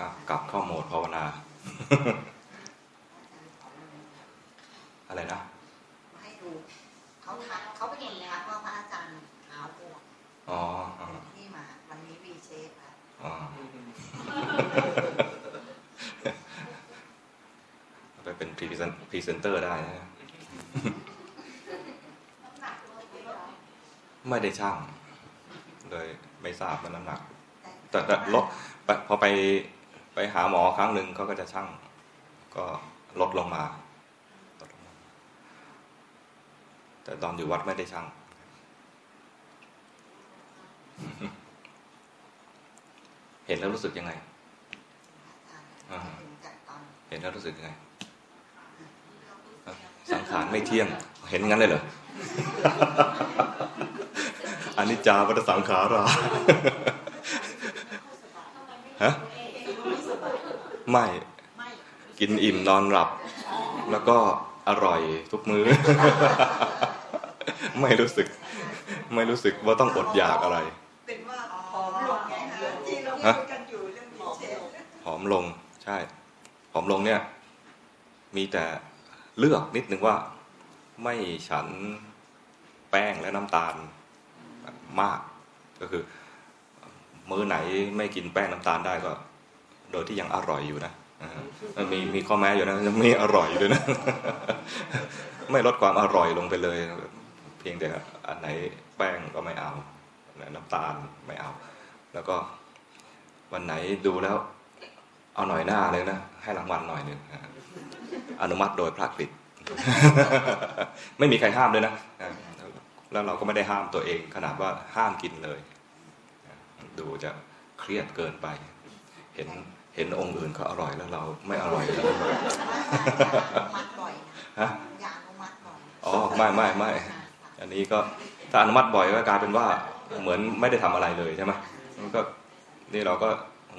อะกลับเข้าโหมดภาวนา อะไรนะให้ดูเขาทักเขาเป็นคนทักว่าพระอาจารย์หาวปวดอ๋ออ๋อที่มาวันนี้วีเชฟอะอ๋อไปเป็นพรีเซนพรีเซนเตอร์ได้นะไม่ได้ช่าง เลยไม่ทราบว่าน้ำหนัก แต่แต่ลดไปพอไป ไปหาหมอครั้งหนึ่งเขาก็จะช่างก็ลดลงมาลดลงมา แต่ตอนอยู่วัดไม่ได้ช่างเห็นแล้วรู้สึกยังไงอาจารย์ถึงจากตอนเห็นแล้วรู้สึกยังไง สังขารไม่เที่ยง เห็นงั้นเลยเหรออันนี้จาวัฏสังขารา ฮะ ไม่ไม่กินอิ่มนอนหลับ แล้วก็อร่อยทุกมื้อ ไม่รู้สึก ไม่รู้สึกว่าต้องอดอยากอะไรเป็นว่าผอมลงไงฮะที่เราฮะคุยกันอยู่เรื่องเชฟผอมลงใช่ผอมลงเนี่ย มีแต่เลือกนิดนึงว่า ไม่ฉันแป้งและน้ำตาลมาก ก็คือ มื้อไหนไม่กินแป้งน้ำตาลได้ก็ โดยที่ยังอร่อยอยู่นะมีมีข้อแม้อยู่นะยังไม่อร่อยอยู่ด้วยนะ ไม่ลดความอร่อยลงไปเลย เพียงแต่อันไหนแป้งก็ไม่เอาน้ำตาลไม่เอา แล้วก็วันไหนดูแล้ว เอาหน่อยหน้าเลยนะ ให้รางวัลหน่อยหนึ่งอนุมัติโดยพระกฤษไม่มีใครห้ามเลยนะแล้วเราก็ไม่ได้ห้ามตัวเอง ขนาดว่าห้ามกินเลย ดูจะเครียดเกินไป เห็น เห็นองค์อื่นเขาอร่อยแล้วเราไม่อร่อยแล้วมัดบ่อยฮะยานุมัดบ่อยอ๋อไม่ไม่ไม่อันนี้ก็ถ้าอนุมัติบ่อยก็กลายเป็นว่าเหมือนไม่ได้ทำอะไรเลยใช่ไหมมันก็นี่เราก็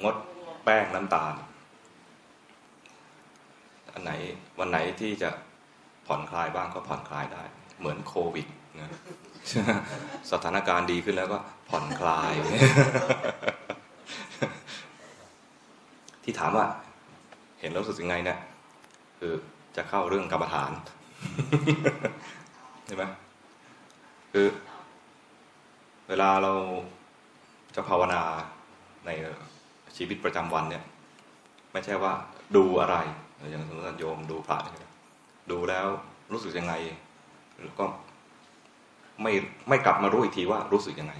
งดแป้งน้ำตาล อันไหนวันไหนที่จะผ่อนคลายบ้างก็ผ่อนคลายได้ เหมือนโควิดนะสถานการณ์ดีขึ้นแล้วก็ผ่อนคลาย ที่ถามว่า เห็นแล้วรู้สึกยังไงเนี่ยคือจะเข้าเรื่องกรรมฐานใช่ไหมคือ เวลาเราจะภาวนาในชีวิตประจำวันเนี่ย ไม่ใช่ว่าดูอะไรอย่างสมมติว่าโยมดูพระดูแล้วรู้สึกยังไงแล้วก็ไม่ไม่กลับมารู้อีกทีว่ารู้สึกยังไง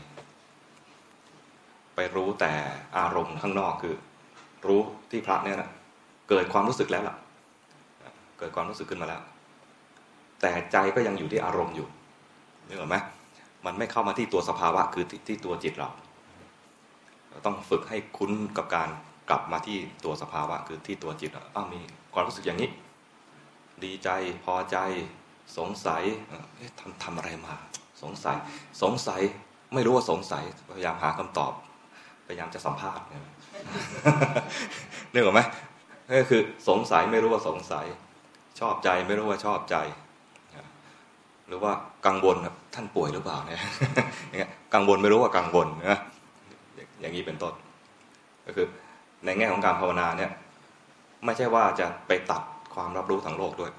ไปรู้แต่อารมณ์ข้างนอกคือ รู้ที่พระเนี่ยนะเกิดความรู้สึกแล้วล่ะ เกิดความรู้สึกขึ้นมาแล้ว แต่ใจก็ยังอยู่ที่อารมณ์อยู่นึกออกไหมมันไม่เข้ามาที่ตัวสภาวะคือที่ที่ตัวจิตเรา ต้องฝึกให้คุ้นกับการกลับมาที่ตัวสภาวะคือที่ตัวจิตอ้าวมีความรู้สึกอย่างนี้ ดีใจพอใจสงสัยทำทำอะไรมา สงสัย สงสัยไม่รู้ว่าสงสัยพยายามหาคำตอบ พยายามจะสัมภาษณ์ นี่ยนึกออกไหมนั่นก็คือสงสัยไม่รู้ว่าสงสัย ชอบใจไม่รู้ว่าชอบใจ หรือว่ากังวลครับท่านป่วยหรือเปล่าเนี่ยอย่างเงี้ยกังวลไม่รู้ว่ากังวลนะอย่างนี้เป็นต้นก็คือในแง่ของการภาวนาเนี่ยไม่ใช่ว่าจะไปตัดความรับรู้ทางโลกด้วย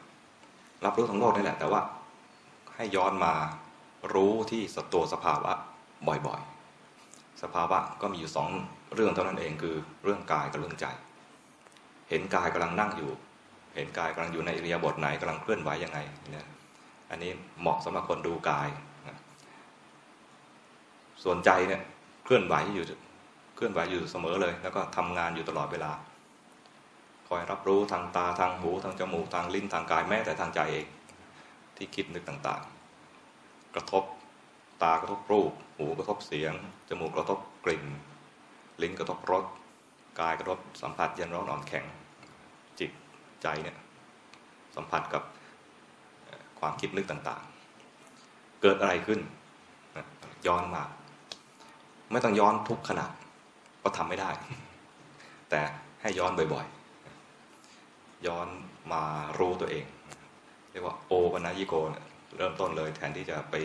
รับรู้ทางโลกนี่แหละ แต่ว่าให้ย้อนมารู้ที่สตัวสภาวะบ่อยๆ สภาวะก็มีอยู่สอง เรื่องเท่านั้นเองคือเรื่องกายกับเรื่องใจ เห็นกายกำลังนั่งอยู่ เห็นกายกำลังอยู่ในอิริยาบถไหนกำลังเคลื่อนไหวยังไงเนี่ยอันนี้เหมาะสำหรับคนดูกายนะส่วนใจเนี่ยเคลื่อนไหวอยู่เคลื่อนไหวอยู่เสมอเลย แล้วก็ทำงานอยู่ตลอดเวลา คอยรับรู้ทางตาทางหูทางจมูกทางลิ้นทางกายแม้แต่ทางใจเอง ที่คิดนึกต่างๆ กระทบตากระทบรูป หูกระทบเสียง จมูกกระทบกลิ่น ลิ้นกระทบรสกายกระทบสัมผัสเย็นร้อนอ่อนแข็ง จิตใจเนี่ยสัมผัสกับความคิดนึกต่างๆ เกิดอะไรขึ้น ย้อนมา ไม่ต้องย้อนทุกขณะก็ทำไม่ได้ แต่ให้ย้อนบ่อยๆ ย้อนมารู้ตัวเอง เรียกว่าโอปนายิโกเริ่มต้นเลยแทนที่จะไป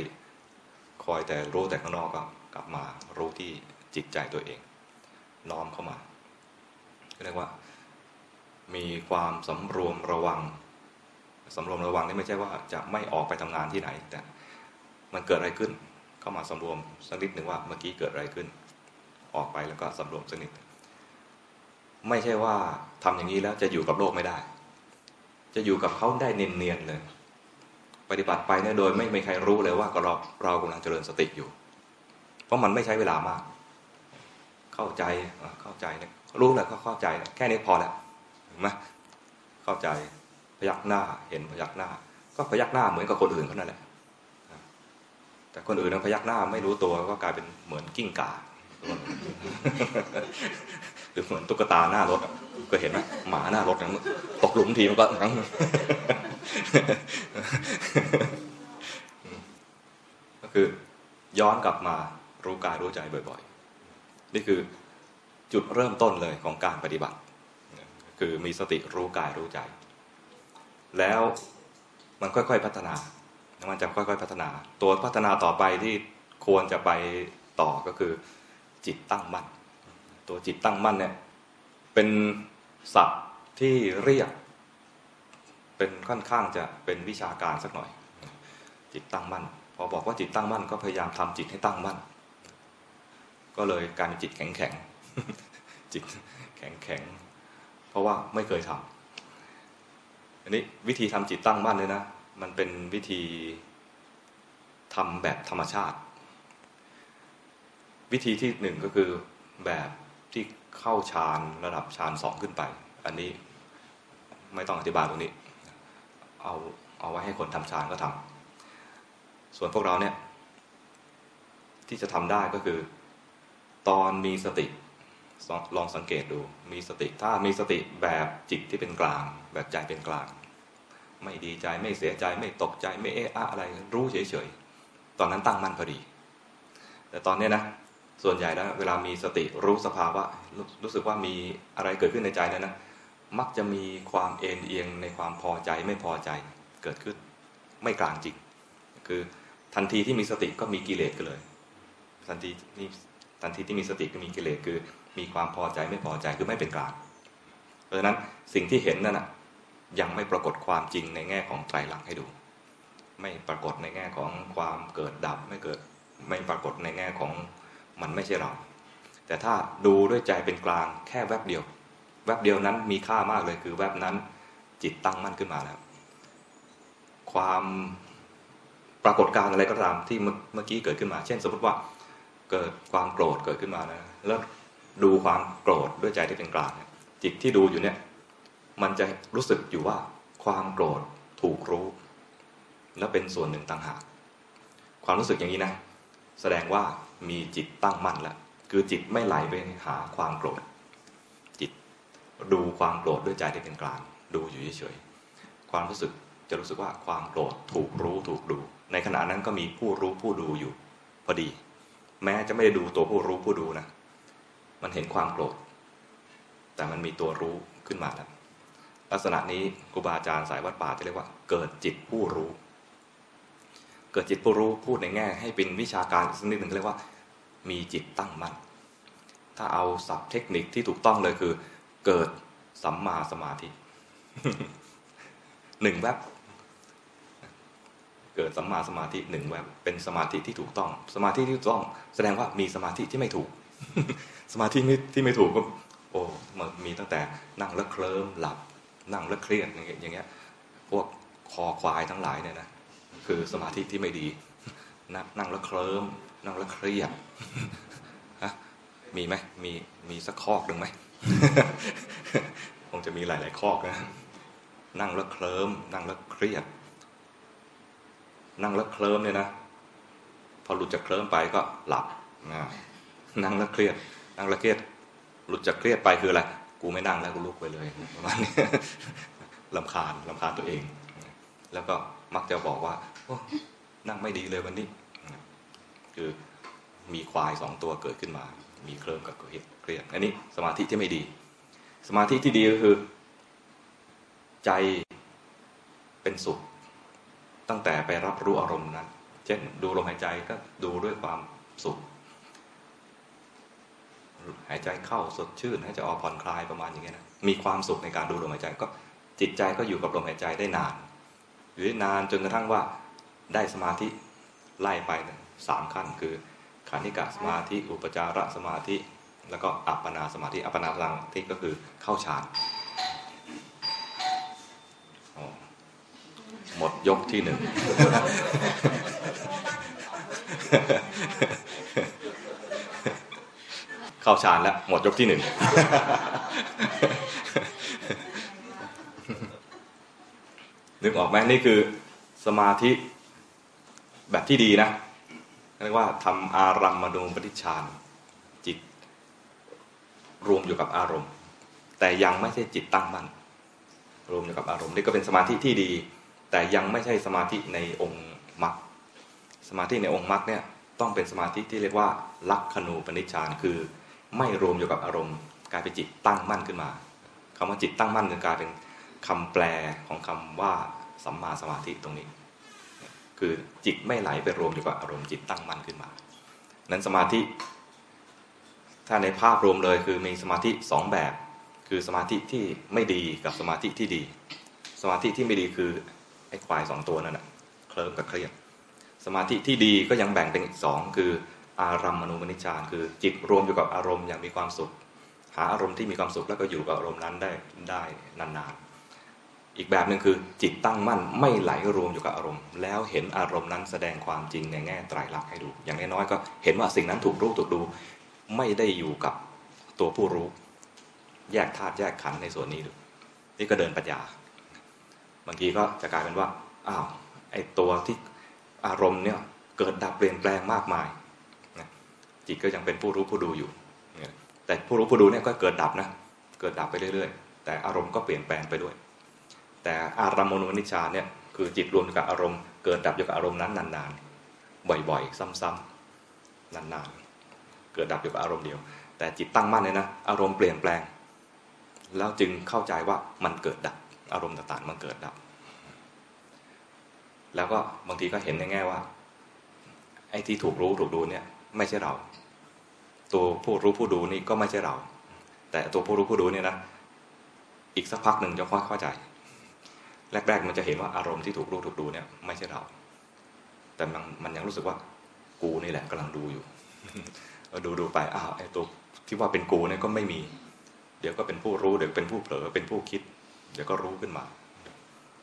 คอยแต่รู้แต่ข้างนอกก็กลับมารู้ที่จิตใจตัวเอง น้อมเข้ามาเรียกว่า มีความสำรวมระวังสำรวมระวังนี่ไม่ใช่ว่าจะไม่ออกไปทำงานที่ไหน แต่มันเกิดอะไรขึ้น เข้ามาสำรวมสักนิดหนึ่งว่าเมื่อกี้เกิดอะไรขึ้น ออกไปแล้วก็สำรวมสักนิดไม่ใช่ว่าทำอย่างนี้แล้วจะอยู่กับโลกไม่ได้ จะอยู่กับเขาได้เนียนๆเลย ปฏิบัติไปเนี่ยโดยไม่มีใครรู้เลยว่าเราเรากำลังเจริญสติอยู่ เพราะมันไม่ใช้เวลามาก เข้าใจเข้าใจรู้แล้วก็เข้าใจแค่นี้พอแล้วเห็นไหมเข้าใจพยักหน้าเห็นพยักหน้า ก็พยักหน้าเหมือนกับคนอื่นเขานั่นแหละแต่คนอื่นนั้นพยักหน้าไม่รู้ตัวก็กลายเป็นเหมือนกิ้งก่าหรือเหมือนตุ๊กตาหน้ารถก็เห็นไหมหมาหน้ารถนะตกหลุมทีมันก็ก็คือย้อนกลับมารู้กายรู้ใจบ่อย นี่คือจุดเริ่มต้นเลยของการปฏิบัติ คือมีสติรู้กายรู้ใจ แล้วมันค่อยๆพัฒนา มันจะค่อยๆพัฒนา ตัวพัฒนาต่อไปที่ควรจะไปต่อก็คือ จิตตั้งมั่น ตัวจิตตั้งมั่นเนี่ยเป็นศัพท์ที่เรียก เป็นค่อนข้างจะเป็นวิชาการสักหน่อย จิตตั้งมั่น พอบอกว่าจิตตั้งมั่น ก็พยายามทำจิตให้ตั้งมั่น ก็เลยกลายเป็นจิตแข็งแข็งจิตแข็งแข็งเพราะว่าไม่เคยทำอันนี้วิธีทำจิตตั้งมั่นเลยนะ มันเป็นวิธีทำแบบธรรมชาติ วิธีที่หนึ่งก็คือแบบที่เข้าฌานระดับฌานสองขึ้นไป อันนี้ไม่ต้องอธิบายตรงนี้ เอาเอาไว้ให้คนทำฌานก็ทำส่วนพวกเราเนี่ยที่จะทำได้ก็คือ ตอนมีสติลองสังเกตดู มีสติ ถ้ามีสติแบบจิตที่เป็นกลาง แบบใจเป็นกลาง ไม่ดีใจไม่เสียใจไม่ตกใจไม่เอะอะอะไร รู้เฉยๆ ตอนนั้นตั้งมั่นพอดี แต่ตอนนี้นะ ส่วนใหญ่แล้วเวลามีสติรู้สภาวะรรู้สึกว่ามีอะไรเกิดขึ้นในใจนั้นนะ มักจะมีความเอ็นเอียงในความพอใจไม่พอใจเกิดขึ้น ไม่กลางจริง คือทันทีที่มีสติก็มีกิเลสกันเลย ทันทีนี่ ทันทีที่มีสติก็มีกิเลสคือ มีความพอใจไม่พอใจคือไม่เป็นกลางเพราะฉะนั้นสิ่งที่เห็นนั่นนะยังไม่ปรากฏความจริงในแง่ของไตรลักษณ์ให้ดู ไม่ปรากฏในแง่ของความเกิดดับไม่เกิดไม่ปรากฏในแง่ของมันไม่ใช่เรา แต่ถ้าดูด้วยใจเป็นกลางแค่แวบเดียว แวบเดียวนั้นมีค่ามากเลยคือแวบนั้นจิตตั้งมั่นขึ้นมาแล้ว ความปรากฏการอะไรก็ตามที่เมื่อกี้เกิดขึ้นมา เช่น สมมติว่า เกิดความโกรธเกิดขึ้นมานะแล้วดูความโกรธด้วยใจที่เป็นกลางจิตที่ดูอยู่เนี่ย มันจะรู้สึกอยู่ว่าความโกรธถูกรู้ และเป็นส่วนหนึ่งต่างหากความรู้สึกอย่างนี้นะ แสดงว่ามีจิตตั้งมั่นแล้วคือจิตไม่ไหลไปหาความโกรธ จิตดูความโกรธด้วยใจที่เป็นกลาง ดูอยู่เฉยๆความรู้สึกจะรู้สึกว่าความโกรธถูกรู้ถูกดู ในขณะนั้นก็มีผู้รู้ผู้ดูอยู่พอดี แม้จะไม่ได้ดูตัวผู้รู้ผู้ดูนะ มันเห็นความโกรธ แต่มันมีตัวรู้ขึ้นมาแล้ว ลักษณะนี้ครูบาอาจารย์สายวัดป่าจะเรียกว่า เกิดจิตผู้รู้ เกิดจิตผู้รู้พูดในแง่ ให้เป็นวิชาการสักนิดหนึ่งเรียกว่า มีจิตตั้งมั่น ถ้าเอาศัพท์เทคนิคที่ถูกต้องเลยคือ เกิดสัมมาสมาธิหนึ่งแวบ เกิดสัมมาสมาธิหนึ่งแวบเป็นสมาธิที่ถูกต้อง สมาธิที่ถูกต้อง แสดงว่ามีสมาธิที่ไม่ถูก สมาธิที่ไม่ถูกก็โอ้มันมีตั้งแต่นั่งแล้วเคลิ้มหลับ นั่งแล้วเครียดอย่างเงี้ยพวกคอควายทั้งหลายเนี่ยนะคือสมาธิที่ไม่ดีนั่งแล้วเคลิ้มนั่งแล้วเครียดฮะมีไหมมีมีสักคอกหนึ่งไหมคงจะมีหลาย ๆ คอกนะนั่งแล้วเคลิ้มนั่งแล้วเครียด นั่งแล้วเคลิ้มเนี่ยนะ พอหลุดจากเคลิ้มไปก็หลับนั่งแล้วเครียด นั่งแล้วเครียด หลุดจากเครียดไปคืออะไร กูไม่นั่งแล้วกูลุกไปเลยประมาณนี้ลำคาญลำคาญตัวเอง แล้วก็มักจะบอกว่านั่งไม่ดีเลยวันนี้ คือมีควายสองตัวเกิดขึ้นมา มีเคลิ้มกับเครียด อันนี้สมาธิที่ไม่ดี สมาธิที่ดีก็คือ ใจเป็นสุข ตั้งแต่ไปรับรู้อารมณ์นั้น เช่นดูลมหายใจก็ดูด้วยความสุข หายใจเข้าสดชื่นหายใจออกผ่อนคลายประมาณอย่างเงี้ยนะมีความสุขในการดูลมหายใจก็จิตใจก็อยู่กับลมหายใจได้นานอยู่ได้นานจนกระทั่งว่าได้สมาธิไล่ไปสามขั้นคือขานิกะสมาธิ อุปจารสมาธิ แล้วก็อัปปนาสมาธิอัปปนาสมาธิก็คือเข้าฌานอ๋อ หมดยกที่หนึ่งเข้าฌานแล้ว หมดยกที่หนึ่งนึกออกไหมนี่คือสมาธิแบบที่ดีนะเรียกว่าทำอารัมมณูปฏิชฌานจิต รวมอยู่กับอารมณ์ แต่ยังไม่ใช่จิตตั้งมั่นรวมอยู่กับอารมณ์นี่ก็เป็นสมาธิที่ดี แต่ยังไม่ใช่สมาธิในองค์มรรคสมาธิในองค์มรรคเนี่ยต้องเป็นสมาธิที่เรียกว่าลักขณูปนิชฌานคือ ไม่รวมอยู่กับอารมณ์กลายเป็นจิตตั้งมั่นขึ้นมาคำว่าจิตตั้งมั่นคือกลายเป็นคำแปลของคำว่าสัมมาสมาธิตรงนี้ คือจิตไม่ไหลไปรวมอยู่กับอารมณ์จิตตั้งมั่นขึ้นมา นั้นสมาธิ ถ้าในภาพรวมเลยคือมีสมาธิสองแบบ คือสมาธิที่ไม่ดีกับสมาธิที่ดี สมาธิที่ไม่ดีคือ ไอ้ควายสองตัวนั่นแหะเคลิ้มกับเครียดสมาธิที่ดีก็ยังแบ่งเป็นอีกสองคืออารัมมณูปนิชฌานคือจิตรวมอยู่กับอารมณ์อย่างมีความสุข หาอารมณ์ที่มีความสุขแล้วก็อยู่กับอารมณ์นั้นได้ได้นานๆ อีกแบบหนึ่งคือจิตตั้งมั่นไม่ไหลรวมอยู่กับอารมณ์ แล้วเห็นอารมณ์นั้นแสดงความจริงในแง่ไตรลักษณ์ให้ดู อย่างน้อยๆก็เห็นว่าสิ่งนั้นถูกรู้ถูกดู ไม่ได้อยู่กับตัวผู้รู้ แยกธาตุแยกขันธ์ในส่วนนี้ดูนี่ก็เดินปัญญา บางทีก็จะกลายเป็นว่าอ้าวไอ้ตัวที่อารมณ์เนี่ยเกิดดับเปลี่ยนแปลงมากมายจิตก็ยังเป็นผู้รู้ผู้ดูอยู่ แต่ผู้รู้ผู้ดูเนี่ยก็เกิดดับนะเกิดดับไปเรื่อยๆ แต่อารมณ์ก็เปลี่ยนแปลงไปด้วย แต่อารมณูนิชาเนี่ยคือจิตรวมกับอารมณ์เกิดดับอยู่กับอารมณ์นั้นนานๆ บ่อยๆ ซ้ำๆนานๆ เกิดดับอยู่กับอารมณ์เดียว แต่จิตตั้งมั่นเนี่ยนะอารมณ์เปลี่ยนแปลง แล้วจึงเข้าใจว่ามันเกิดดับ อารมณ์ต่างๆ มันเกิดดับ แล้วก็บางทีก็เห็นในแง่ว่า ไอ้ที่ถูกรู้ถูกดูเนี่ย ไม่ใช่เรา ตัวผู้รู้ผู้ดูนี่ก็ไม่ใช่เรา แต่ตัวผู้รู้ผู้ดูเนี่ยนะอีกสักพักหนึ่งจะค่อยเข้าใจ แรก ๆ มันจะเห็นว่าอารมณ์ที่ถูกรู้ถูกดูเนี่ย ไม่ใช่เรา แต่มันมันยังรู้สึกว่า กูนี่แหละกำลังดูอยู่ดูดูไปอ้าวไอ้ตัวที่ว่าเป็นกูเนี่ยก็ไม่มี เดี๋ยวก็เป็นผู้รู้เดี๋ยวเป็นผู้เผลอเป็นผู้คิด เดี๋ยวก็รู้ขึ้นมา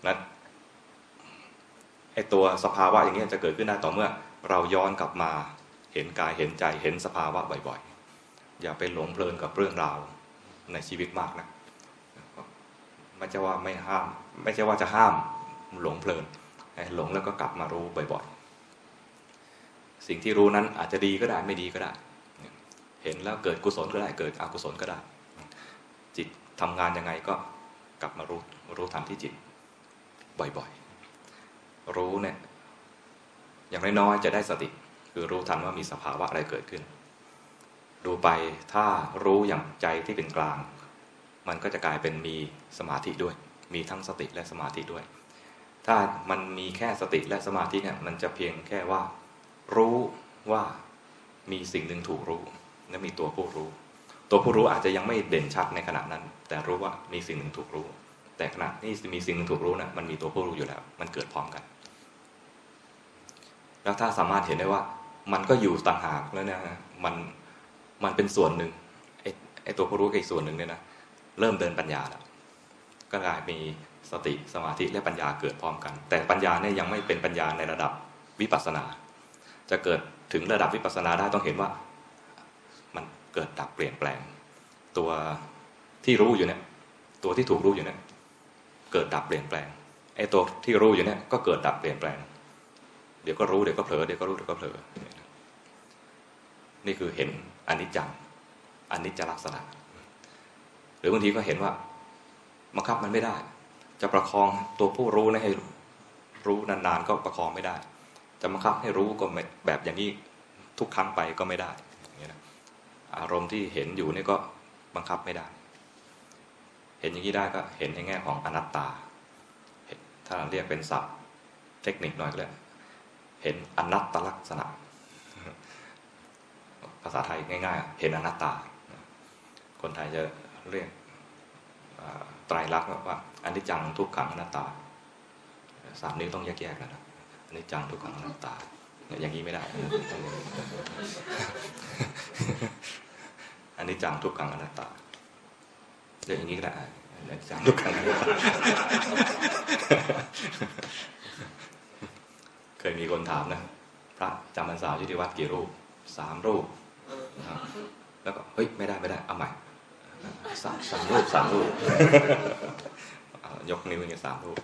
นั้นไอ้ตัวสภาวะอย่างนี้จะเกิดขึ้นได้ต่อเมื่อ เราย้อนกลับมาเห็นกายเห็นใจเห็นสภาวะบ่อยๆ อย่าไปหลงเพลินกับเรื่องราวในชีวิตมากนะไม่ใช่ว่าไม่ห้าม ไม่ใช่ว่าจะห้ามหลงเพลินให้หลงแล้วก็กลับมารู้บ่อยๆ สิ่งที่รู้นั้นอาจจะดีก็ได้ไม่ดีก็ได้ เห็นแล้วเกิดกุศลก็ได้เกิดอกุศลก็ได้ จิตทำงานยังไงก็ กลับมารู้รู้ทันที่จิต บ่อยๆ รู้เนี่ยอย่างน้อยๆจะได้สติ คือรู้ทันว่ามีสภาวะอะไรเกิดขึ้น ดูไปถ้ารู้อย่างใจที่เป็นกลาง มันก็จะกลายเป็นมีสมาธิด้วย มีทั้งสติและสมาธิด้วย ถ้ามันมีแค่สติและสมาธิเนี่ยมันจะเพียงแค่ว่า รู้ว่ามีสิ่งหนึ่งถูกรู้และมีตัวผู้รู้ ตัวผู้รู้อาจจะยังไม่เด่นชัดในขณะนั้น แต่รู้ว่ามีสิ่งหนึ่งถูกรู้ แต่ขณะที่มีสิ่งหนึ่งถูกรู้นะมันมีตัวผู้รู้อยู่แล้ว มันเกิดพร้อมกัน แล้วถ้าสามารถเห็นได้ว่า มันก็อยู่ต่างหากแล้วนี่ยมันมันเป็นส่วนหนึ่งไอ้ไอ้ตัวผู้รู้อีกส่วนหนึ่งเนี่ยนะเริ่มเดินปัญญาแล้วก็กลายมีสติสมาธิและปัญญาเกิดพร้อมกัน แต่ปัญญาเนี่ยยังไม่เป็นปัญญาในระดับวิปัสสนา จะเกิดถึงระดับวิปัสสนาได้ต้องเห็นว่า เกิดดับเปลี่ยนแปลง ตัวที่รู้อยู่เนี่ยตัวที่ถูกรู้อยู่เนี่ยเกิดดับเปลี่ยนแปลงไอ้ตัวที่รู้อยู่เนี่ยก็เกิดดับเปลี่ยนแปลง เดี๋ยวก็รู้เดี๋ยวก็เผลอเดี๋ยวก็รู้เดี๋ยวก็เผลอนี่คือเห็นอนิจจังอนิจจลักษณะ หรือบางทีก็เห็นว่าบังคับมันไม่ได้ จะประคองตัวผู้รู้ให้รู้นานๆก็ประคองไม่ได้ จะบังคับให้รู้ก็แบบอย่างนี้ทุกครั้งไปก็ไม่ได้ อารมณ์ที่เห็นอยู่นี่ก็บังคับไม่ได้ เห็นอย่างนี้ได้ก็เห็นในแง่ของอนัตตา ถ้าเราเรียกเป็นศัพท์เทคนิคหน่อยก็แล้วเห็นอนัตตลักษณะ ภาษาไทยง่ายๆ เห็นอนัตตา คนไทยจะเรียกไตรลักษณ์ว่าอันนี้จังทุกขังอนัตตาสามนี้ต้องแยกๆแล้วนะอันนี้จังทุกขังอนัตตาอย่างนี้ไม่ได้ อันนี้จังทุกขังอนัตตาเดี๋ยวอย่างนี้ก็ได้อันนี้จังทุกขังอนัตตาเคยมีคนถามนะพระจำพรรษาอยู่ที่วัดกี่รูปสามรูปแล้วก็เฮ้ยไม่ได้ไม่ได้เอาใหม่สามสามรูปสามรูปยกนิ้วอย่างเงี้ยสามรูป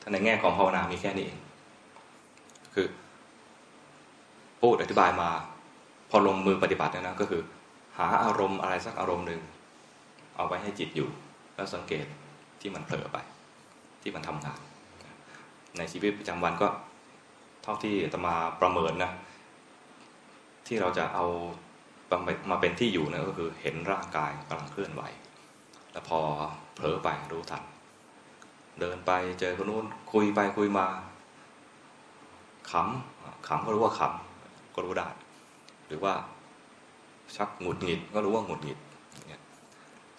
ถ้าในแง่ของภาวนามีแค่นี้เอง คือ พูดอธิบายมา พอลงมือปฏิบัตินะก็คือ หาอารมณ์อะไรสักอารมณ์หนึ่งเอาไว้ให้จิตอยู่ แล้วสังเกตที่มันเผลอไป ที่มันทำงาน ในชีวิตประจำวันก็เท่าที่จะมาประเมินนะ ที่เราจะเอามาเป็นที่อยู่นะก็คือเห็นร่างกายกำลังเคลื่อนไหว แล้วพอเผลอไปรู้ทัน เดินไปเจอคนนู้นคุยไปคุยมา ขำขำก็รู้ว่าขำก็รู้ได้ หรือว่าชักหงุดหงิดก็รู้ว่าหงุดหงิด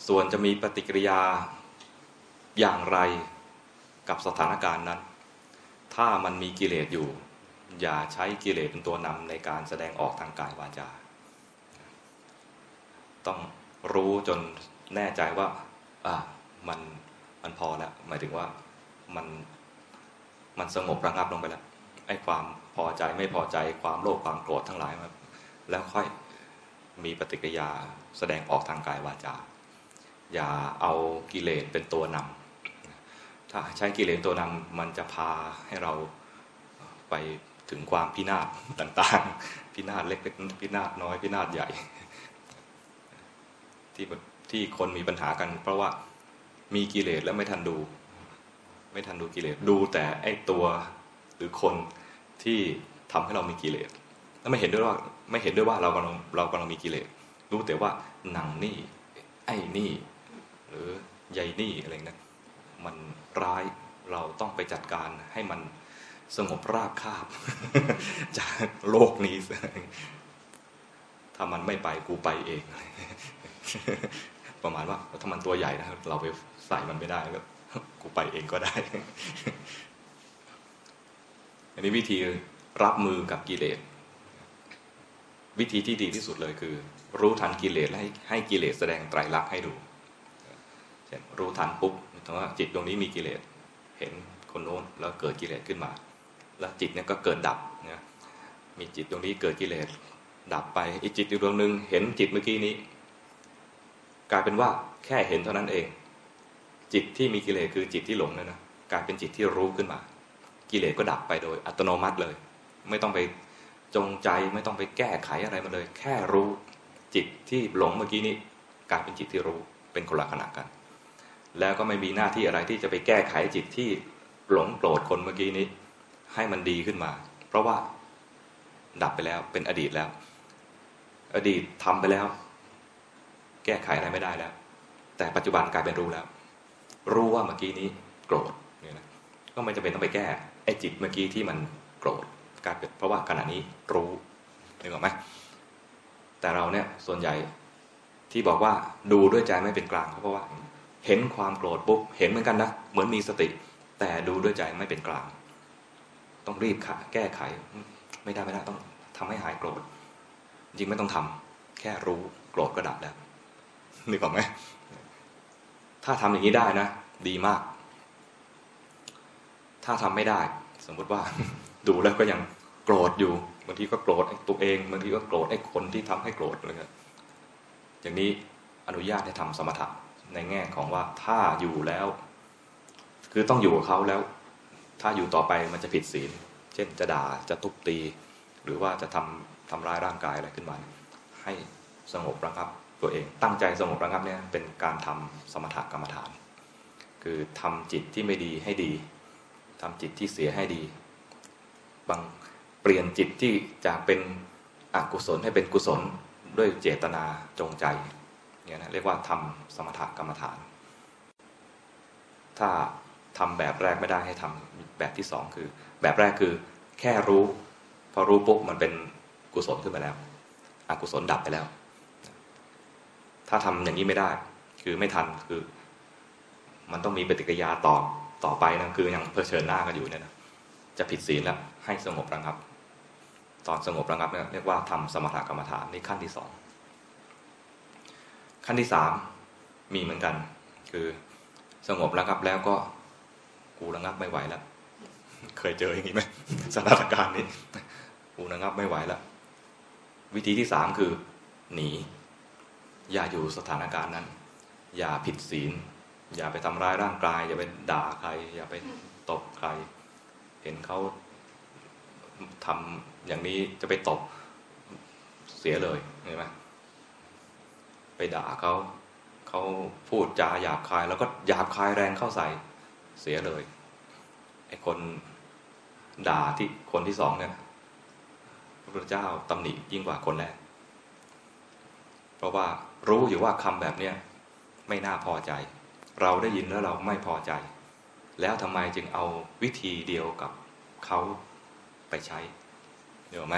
ส่วนจะมีปฏิกิริยาอย่างไรกับสถานการณ์นั้น ถ้ามันมีกิเลสอยู่ อย่าใช้กิเลสเป็นตัวนำในการแสดงออกทางกายวาจา ต้องรู้จนแน่ใจว่าอะมันมันพอแล้วหมายถึงว่ามันมันสงบระงับลงไปแล้ว อ้ความพอใจไม่พอใจความโลภความโกรธทั้งหลายมาแล้วค่อยมีปฏิกิริยาแสดงออกทางกายวาจา อย่าเอากิเลสเป็นตัวนำถ้าใช้กิเลสตัวนำมันจะพาให้เราไปถึงความพินาศต่างๆ พินาศเล็กพินาศน้อยพินาศใหญ่ ที่ที่คนมีปัญหากัน เพราะว่ามีกิเลสแล้วไม่ทันดู ไม่ทันดูกิเลสดูแต่ไอ้ตัวหรือคน ที่ทำให้เรามีกิเลสแล้วไม่เห็นด้วยว่าไม่เห็นด้วยว่าเรากำลังเรากำลังมีกิเลสรู้แต่ว่าหนังนี่ไอ้นี่ หรือใยนี่อะไรนะมันร้ายเราต้องไปจัดการให้มันสงบราบคาบ จากโลกนี้ ถ้ามันไม่ไปกูไปเอง ประมาณว่าถ้ามันตัวใหญ่นะเราไปใส่มันไม่ได้ก็กูไปเองก็ได้ อันนี้วิธีรับมือกับกิเลส วิธีที่ดีที่สุดเลยคือ รู้ทันกิเลสให้ให้กิเลสแสดงไตรลักษณ์ให้ดูเช่นรู้ทันปุ๊บถึงว่าจิตตรงนี้มีกิเลสเห็นคนโน้นแล้วเกิดกิเลสขึ้นมา แล้วจิตเนี่ยก็เกิดดับนี่ยมีจิตตรงนี้เกิดกิเลสดับไปอีกจิตอีกดวงหนึ่งเห็นจิตเมื่อกี้นี้ กลายเป็นว่าแค่เห็นเท่านั้นเอง จิตที่มีกิเลสคือจิตที่หลงนั่นนะกลายเป็นจิตที่รู้ขึ้นมา กิเลสก็ดับไปโดยอัตโนมัติเลย ไม่ต้องไปจงใจไม่ต้องไปแก้ไขอะไรมาเลย แค่รู้จิตที่หลงเมื่อกี้นี้กลายเป็นจิตที่รู้เป็นคนละขณะกัน แล้วก็ไม่มีหน้าที่อะไรที่จะไปแก้ไขจิตที่หลงโกรธคนเมื่อกี้นี้ ให้มันดีขึ้นมา เพราะว่าดับไปแล้วเป็นอดีตแล้ว อดีตทำไปแล้ว แก้ไขอะไรไม่ได้แล้ว แต่ปัจจุบันกลายเป็นรู้แล้ว รู้ว่าเมื่อกี้นี้โกรธเนี่ยนะก็ไม่จำเป็นต้องไปแก้ อ้จิตเมื่อกี้ที่มันโกรธกลายเป็นเพราะว่าขณะนี้รู้นึกออกไหมแต่เราเนี่ยส่วนใหญ่ที่บอกว่าดูด้วยใจไม่เป็นกลางเพราะว่า เห็นความโกรธปุ๊บเห็นเหมือนกันนะเหมือนมีสติ แต่ดูด้วยใจไม่เป็นกลาง ต้องรีบค่ะแก้ไข ไม่ได้ไม่ได้ต้องทำให้หายโกรธจริงไม่ต้องทำแค่รู้โกรธก็ดับแล้วนึกออกไหมถ้าทำอย่างนี้ได้นะ ดีมาก ถ้าทำไม่ได้ สมมุติว่าดูแล้วก็ยังโกรธอยู่บางทีก็โกรธตัวเองบางทีก็โกรธไอ้คนที่ทำให้โกรธอะไรเงี้ยอย่างนี้อนุญาตให้ทำสมถะในแง่ของว่าถ้าอยู่แล้ว คือต้องอยู่กับเขาแล้ว ถ้าอยู่ต่อไปมันจะผิดศีล เช่นจะด่าจะทุบตี หรือว่าจะทำทำร้ายร่างกายอะไรขึ้นมา ให้สงบระงับตัวเอง ตั้งใจสงบระงับเนี่ยเป็นการทำสมถะกรรมฐาน คือทำจิตที่ไม่ดีให้ดี ทำจิตที่เสียให้ดี บางเปลี่ยนจิตที่จากเป็นอกุศลให้เป็นกุศลด้วยเจตนาจงใจเนี่ยนะเรียกว่าทำสมถกรรมฐาน ถ้าทำแบบแรกไม่ได้ให้ทำแบบที่สองคือ แบบแรกคือแค่รู้ พอรู้ปุ๊บมันเป็นกุศลขึ้นไปแล้ว อกุศลดับไปแล้ว ถ้าทำอย่างนี้ไม่ได้ คือไม่ทันคือ มันต้องมีปฏิกิริยาต่อ ต่อไปนะคือยังเผชิญหน้ากันอยู่เนี่ยนะจะผิดศีลแล้วให้สงบระงับ ตอนสงบระงับเนี่ยเรียกว่าทำสมถกรรมฐานนี่ขั้นที่สองขั้นที่สามมีเหมือนกัน คือสงบระงับแล้วก็กูระงับไม่ไหวแล้วเคยเจออย่างนี้ไหมสถานการณ์นี้กูระงับไม่ไหวแล้ววิธีที่สามคือ หนี อย่าอยู่สถานการณ์นั้น อย่าผิดศีล อย่าไปทำร้ายร่างกาย อย่าไปด่าใคร อย่าไปตบใคร เห็นเขาทำอย่างนี้จะไปตบเสียเลยเห็นไหมไปด่าเขาเขาพูดจาหยาบคาย แล้วก็หยาบคายแรงเข้าใส่เสียเลยไอ้คนด่าที่คนที่สองเนี่ยพระพุทธเจ้าตำหนิยิ่งกว่าคนแรก เพราะว่ารู้อยู่ว่าคำแบบเนี้ยไม่น่าพอใจ เราได้ยินแล้วเราไม่พอใจ แล้วทำไมจึงเอาวิธีเดียวกับเขาไปใช้เดี๋ยวไหม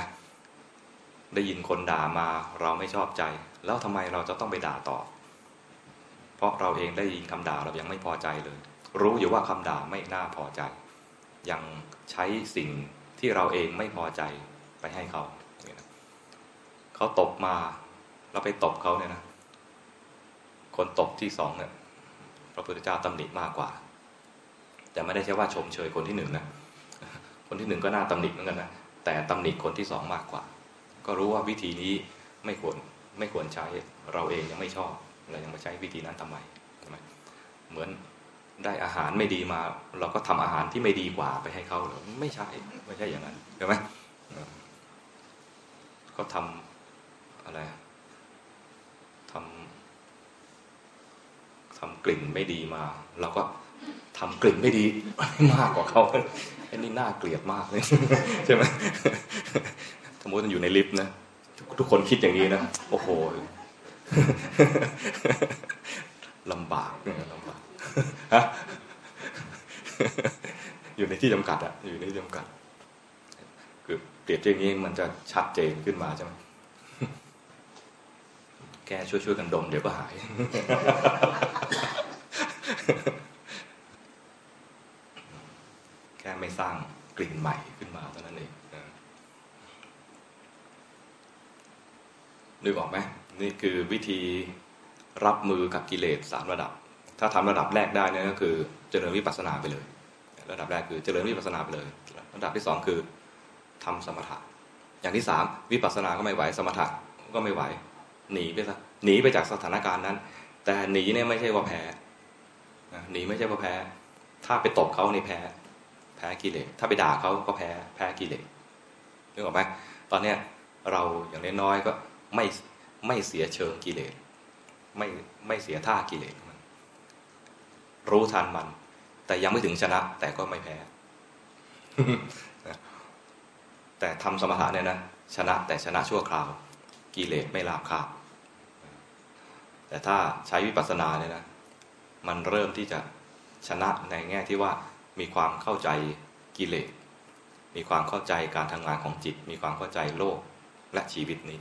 ได้ยินคนด่ามาเราไม่ชอบใจ แล้วทำไมเราจะต้องไปด่าต่อ เพราะเราเองได้ยินคำด่าเรายังไม่พอใจเลย รู้อยู่ว่าคำด่าไม่น่าพอใจ ยังใช้สิ่งที่เราเองไม่พอใจไปให้เขาเขาตบมาเราไปตบเขาเนี่ยนะคนตบที่สองเนี่ย พระพุทธเจ้าตำหนิมากกว่า แต่ไม่ได้ใช่ว่าชมเชยคนที่หนึ่งนะคนที่หนึ่งก็น่าตำหนิเหมือนกันนะแต่ตำหนิคนที่สองมากกว่า ก็รู้ว่าวิธีนี้ไม่ควรไม่ควรใช้เราเองยังไม่ชอบเรายังมาใช้วิธีนั้นทำไมใช่ไหมเหมือนได้อาหารไม่ดีมา เราก็ทำอาหารที่ไม่ดีกว่าไปให้เขาหรือไม่ใช่ไม่ใช่อย่างนั้นใช่ไหมก็ทำอะไรทำ ทำกลิ่นไม่ดีมา เราก็ทำกลิ่นไม่ดีมากกว่าเขาอันนี้น่าเกลียดมากเลยใช่ไหมสมมติมันอยู่ในลิฟต์นะทุกคนคิดอย่างนี้นะโอ้โหลำบากลำบากฮะอยู่ในที่จำกัดอะอยู่ในที่จำกัด คือเปรียบเทียบนี้มันจะชัดเจนขึ้นมาใช่ไหม แกช่วยๆกันดมเดี๋ยวก็หาย แค่ไม่สร้างกลิ่นใหม่ขึ้นมาเท่านั้นเองนึกออกไหมนี่คือวิธีรับมือกับกิเลสสามระดับ ถ้าทำระดับแรกได้เนี่ยก็คือเจริญวิปัสสนาไปเลย ระดับแรกคือเจริญวิปัสสนาไปเลย ระดับที่สองคือทำสมถะอย่างที่สามวิปัสสนาก็ไม่ไหวสมถะก็ไม่ไหว หนีไปซะหนีไปจากสถานการณ์นั้น แต่หนีเนี่ยไม่ใช่ว่าแพ้หนีไม่ใช่ว่าแพ้ ถ้าไปตบเขาในแพ้ แพ้กิเลสถ้าไปด่าเขาก็แพ้แพ้กิเลสนึกออกไหมตอนเนี้ยเราอย่างน้อยๆก็ไม่ไม่เสียเชิงกิเลสไม่ไม่เสียท่ากิเลสมัน รู้ทันมัน แต่ยังไม่ถึงชนะ แต่ก็ไม่แพ้แต่ทำสมถะเนี่ยนะชนะแต่ชนะชั่วคราว กิเลสไม่ลาบคาบ แต่ถ้าใช้วิปัสสนาเนี่ยนะ มันเริ่มที่จะชนะในแง่ที่ว่ามีความเข้าใจกิเลส มีความเข้าใจการทำงานของจิต มีความเข้าใจโลกและชีวิตนี้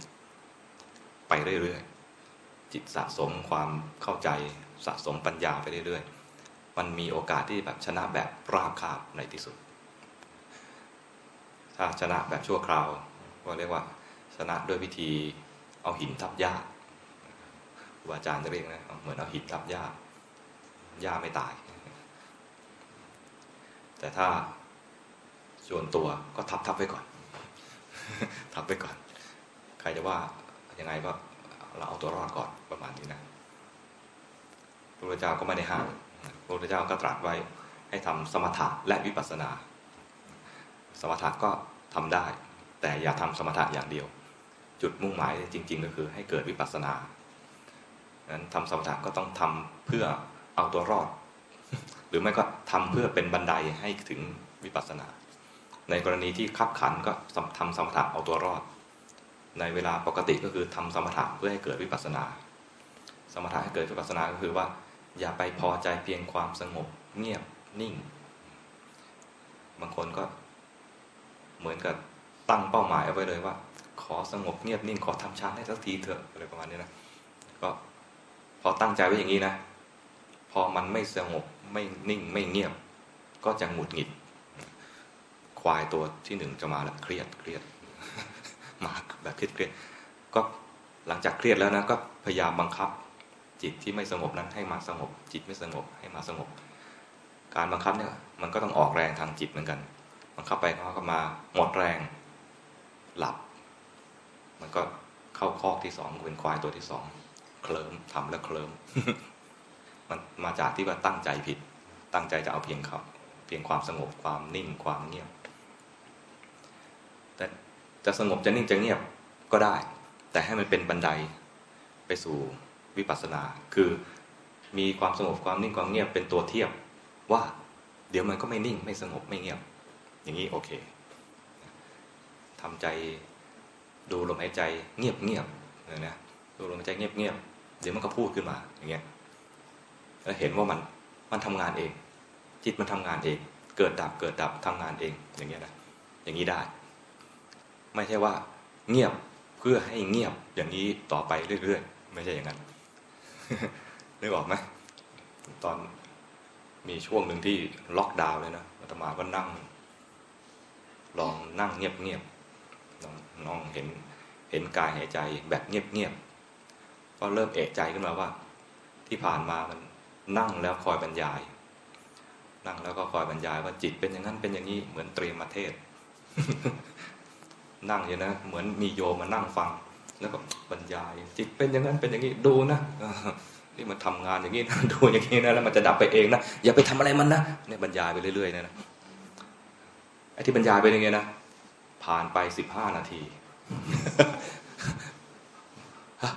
ไปเรื่อยๆ จิตสะสมความเข้าใจสะสมปัญญาไปเรื่อยๆ มันมีโอกาสที่แบบชนะแบบราบคาบในที่สุด ถ้าชนะแบบชั่วคราวก็เรียกว่า ชนะด้วยวิธีเอาหินทับหญ้าครูอาจารย์จะเรียกนะเหมือนเอาหินทับหญ้าหญ้าไม่ตาย แต่ถ้าส่วนตัวก็ทับทับไว้ก่อน ทับไว้ก่อน ใครจะว่ายังไงก็เราเอาตัวรอดก่อนประมาณนี้นะพระพุทธเจ้าก็ไม่ได้ห้ามพระพุทธเจ้าก็ตรัสไว้ให้ทำสมถะและวิปัสสนา สมถะก็ทำได้ แต่อย่าทำสมถะอย่างเดียว จุดมุ่งหมายจริง ๆ ก็คือให้เกิดวิปัสสนานั้นทำสมถะก็ต้องทำเพื่อเอาตัวรอด หรือไม่ก็ทำเพื่อเป็นบันไดให้ถึงวิปัสสนา ในกรณีที่คับขันก็ทำสมถะเอาตัวรอด ในเวลาปกติก็คือทำสมถะเพื่อให้เกิดวิปัสสนา สมถะให้เกิดวิปัสสนาก็คือว่า อย่าไปพอใจเพียงความสงบเงียบนิ่ง บางคนก็เหมือนกับตั้งเป้าหมายเอาไว้เลยว่า ขอสงบเงียบนิ่งขอทำฌานให้สักทีเถอะอะไรประมาณนี้นะก็พอตั้งใจไว้อย่างนี้นะ พอมันไม่สงบไม่นิ่งไม่เงียบ ก็จะหงุดหงิด ควายตัวที่หนึ่งจะมาแล้วเครียดเครียดมาแบบเครียดเครียดก็หลังจากเครียดแล้วนะก็พยายามบังคับ จิตที่ไม่สงบนั้นให้มาสงบ จิตไม่สงบให้มาสงบ การบังคับเนี่ยมันก็ต้องออกแรงทางจิตเหมือนกัน บังคับไปเขาก็มาหมดแรง หลับ มันก็เข้าคอกที่สองเป็นควายตัวที่สองเคลิ้มทำแล้วเคลิ้มมันมาจากที่ว่าตั้งใจผิด ตั้งใจจะเอาเพียงเขาเพียงความสงบความนิ่งความเงียบ แต่จะสงบจะนิ่งจะเงียบก็ได้ แต่ให้มันเป็นบันไดไปสู่วิปัสสนา คือมีความสงบความนิ่งความเงียบเป็นตัวเทียบว่าเดี๋ยวมันก็ไม่นิ่งไม่สงบไม่เงียบ อย่างนี้โอเคทำใจ ดูลมหายใจเงียบเงียบนะดูลมหายใจเงียบเงียบเดี๋ยวมันก็พูดขึ้นมาอย่างเงี้ยแล้วเห็นว่ามันมันทำงานเอง จิตมันทำงานเอง เกิดดับเกิดดับทำงานเองอย่างเงี้ยนะอย่างนี้ได้ ไม่ใช่ว่าเงียบเพื่อให้เงียบอย่างนี้ต่อไปเรื่อยๆไม่ใช่อย่างนั้นนึกออกไหมตอนมีช่วงหนึ่งที่ล็อกดาวน์เลยนะอาตมาก็นั่ง ลองนั่งเงียบ ๆลองน้องเห็นเห็นกายหายใจแบบเงียบๆก็เริ่มเอะใจขึ้นมาว่า ที่ผ่านมามันนั่งแล้วคอยบรรยาย นั่งแล้วก็คอยบรรยายว่าจิตเป็นอย่างนั้นเป็นอย่างนี้เหมือนเตรียมมาเทศ นั่งอยู่นะเหมือนมีโยมมานั่งฟัง แล้วก็บรรยาย จิตเป็นอย่างนั้นเป็นอย่างนี้ดูนะนี่มันทำงานอย่างนี้นะดูอย่างนี้นะแล้วมันจะดับไปเองนะอย่าไปทำอะไรมันนะเนี่ยบรรยายไปเรื่อยๆนะนะไอ้ที่บรรยายไปอย่างเงี้ยนะ ผ่านไปสิบห้านาทีฮะ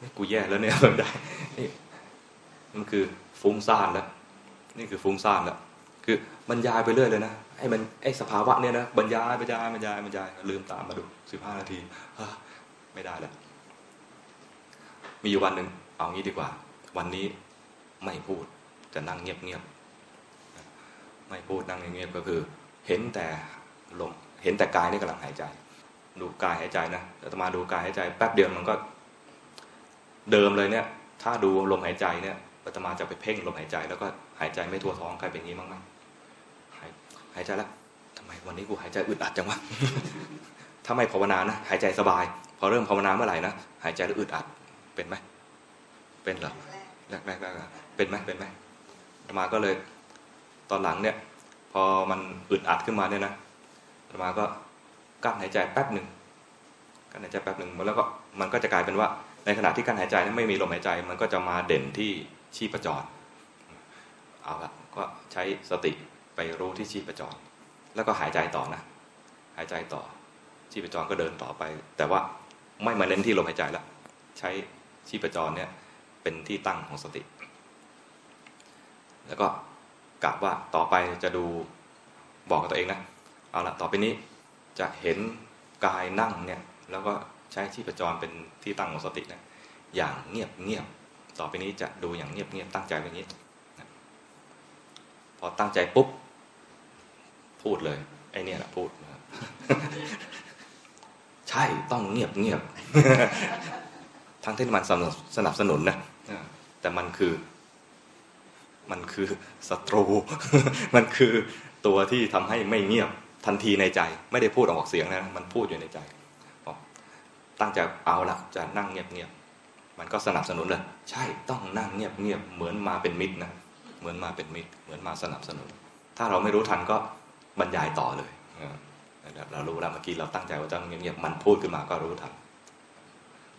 นี่กูแย่แล้วเนี่ยบรรยายนี่มันคือฟุ้งซ่านแล้ว นี่คือฟุ้งซ่านแล้ว คือบรรยายไปเรื่อยเลยนะไอ้มันไอ้สภาวะเนี่ยนะบรรยายบรรยายบรรยายบรรยายลืมตามมาดูสิบห้านาทีไม่ได้แล้วมีอยู่วันหนึ่งเอางี้ดีกว่า วันนี้ไม่พูดจะนั่งเงียบเงียบไม่พูดนั่งเงียบก็คือ เห็นแต่ลม เห็นแต่กายนี่กำลังหายใจ ดูกายหายใจนะแต่มาดูกายหายใจ แป๊บเดียวมันก็ เดิมเลยเนี่ย ถ้าดูลมหายใจเนี่ยอาตมาจะไปเพ่งลมหายใจ แล้วก็หายใจไม่ทั่วท้องใครเป็นงี้บ้างไหมหายหายใจแล้วทำไมวันนี้กูหายใจอึดอัดจังวะถ้าไม่ภาวนานะหายใจสบาย พอเริ่มภาวนาเมื่อไหร่นะหายใจแล้วอึดอัดเป็นไหมเป็นเหรอแรกแรกแรกเป็นไหมเป็นไหมอาตมาก็เลย ตอนหลังเนี่ย พอมันอึดอัดขึ้นมาเนี่ยนะ อาตมาก็กั้นหายใจแป๊บหนึ่งกั้นหายใจแป๊บหนึ่งแล้วก็มันก็จะกลายเป็นว่า ในขณะที่กั้นหายใจนั้นไม่มีลมหายใจ มันก็จะมาเด่นที่ชีพจรเอาละก็ใช้สติไปรู้ที่ชีพจร แล้วก็หายใจต่อนะ หายใจต่อ ชีพจรก็เดินต่อไป แต่ว่าไม่มาเน้นที่ลมหายใจแล้วใช้ชีพจรเนี่ยเป็นที่ตั้งของสติ แล้วก็กะว่าต่อไปจะดูบอกกับตัวเองนะ เอาละต่อไปนี้จะเห็นกายนั่งเนี่ยแล้วก็ใช้ชีพจรเป็นที่ตั้งของสตินะอย่างเงียบเงียบต่อไปนี้จะดูอย่างเงียบเงียบตั้งใจแบบนี้นะพอตั้งใจปุ๊บ พูดเลย ไอเนี่ยแหละพูดนะใช่ต้องเงียบเงียบทั้งที่มันสนับสนับสนุนนะแต่มันคือ มันคือศัตรู มันคือตัวที่ทำให้ไม่เงียบ ทันทีในใจ ไม่ได้พูดออกเสียงนะมันพูดอยู่ในใจตั้งใจเอาละจะนั่งเงียบเงียบมันก็สนับสนุนเลยใช่ต้องนั่งเงียบเงียบเหมือนมาเป็นมิตรนะเหมือนมาเป็นมิตร เหมือนมาสนับสนุน ถ้าเราไม่รู้ทันก็บรรยายต่อเลยเรารู้แล้วเมื่อกี้เราตั้งใจว่าจะเงียบๆมันพูดขึ้นมาก็รู้ทัน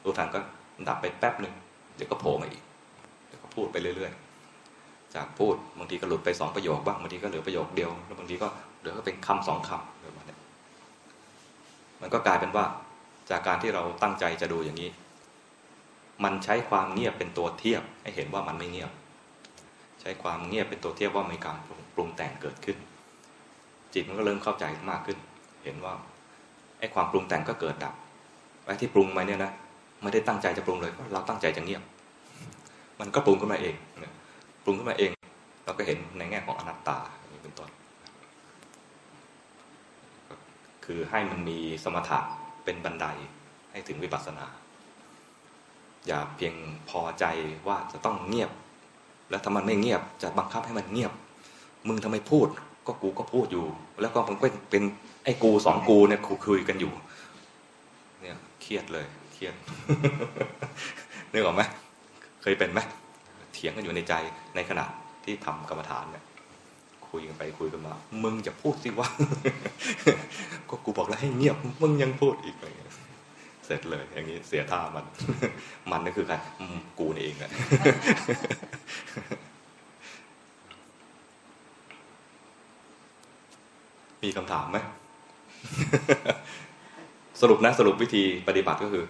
รู้ทันก็ดับไปแป๊บหนึ่งเดี๋ยวก็โผล่มาอีกเดี๋ยวก็พูดไปเรื่อย ๆ จากพูดบางทีก็หลุดไปสองประโยคบ้างบางทีก็เหลือประโยคเดียวแล้วบางทีก็ หลือก็เป็นคำสองคำแบบนี้มันก็กลายเป็นว่าจากการที่เราตั้งใจจะดูอย่างนี้ มันใช้ความเงียบเป็นตัวเทียบให้เห็นว่ามันไม่เงียบ ใช้ความเงียบเป็นตัวเทียบว่ามีการปรุงแต่งเกิดขึ้น จิตมันก็เริ่มเข้าใจมากขึ้น เห็นว่าไอ้ความปรุงแต่งก็เกิดดับไอ้ที่ปรุงมาเนี่ยนะไม่ได้ตั้งใจจะปรุงเลยเพราะเราตั้งใจจะเงียบ มันก็ปรุงขึ้นมาเองปรุงขึ้นมาเอง เราก็เห็นในแง่ของอนัตตาเป็นต้น คือให้มันมีสมถะเป็นบันไดให้ถึงวิปัสสนา อย่าเพียงพอใจว่าจะต้องเงียบ แล้วถ้ามันไม่เงียบจะบังคับให้มันเงียบ มึงทำไมพูด ก็กูก็พูดอยู่ แล้วก็มันเป็นเป็นไอ้กูสองกูเนี่ยคุยกันอยู่ เนี่ยเครียดเลยเครียดนึกออกไหมเคยเป็นไหมเถียงกันอยู่ในใจในขณะที่ทำกรรมฐานเนี่ย คุยกันไปคุยกันมา มึงจะพูดสิว่าก็กูบอกแล้วให้เงียบ มึงยังพูดอีกอะไรเงี้ยเสร็จเลย อย่างนี้เสียท่ามัน มันก็คือใครกูนี่เองแหละมีคำถามไหมสรุปนะสรุปวิธีปฏิบัติก็คือ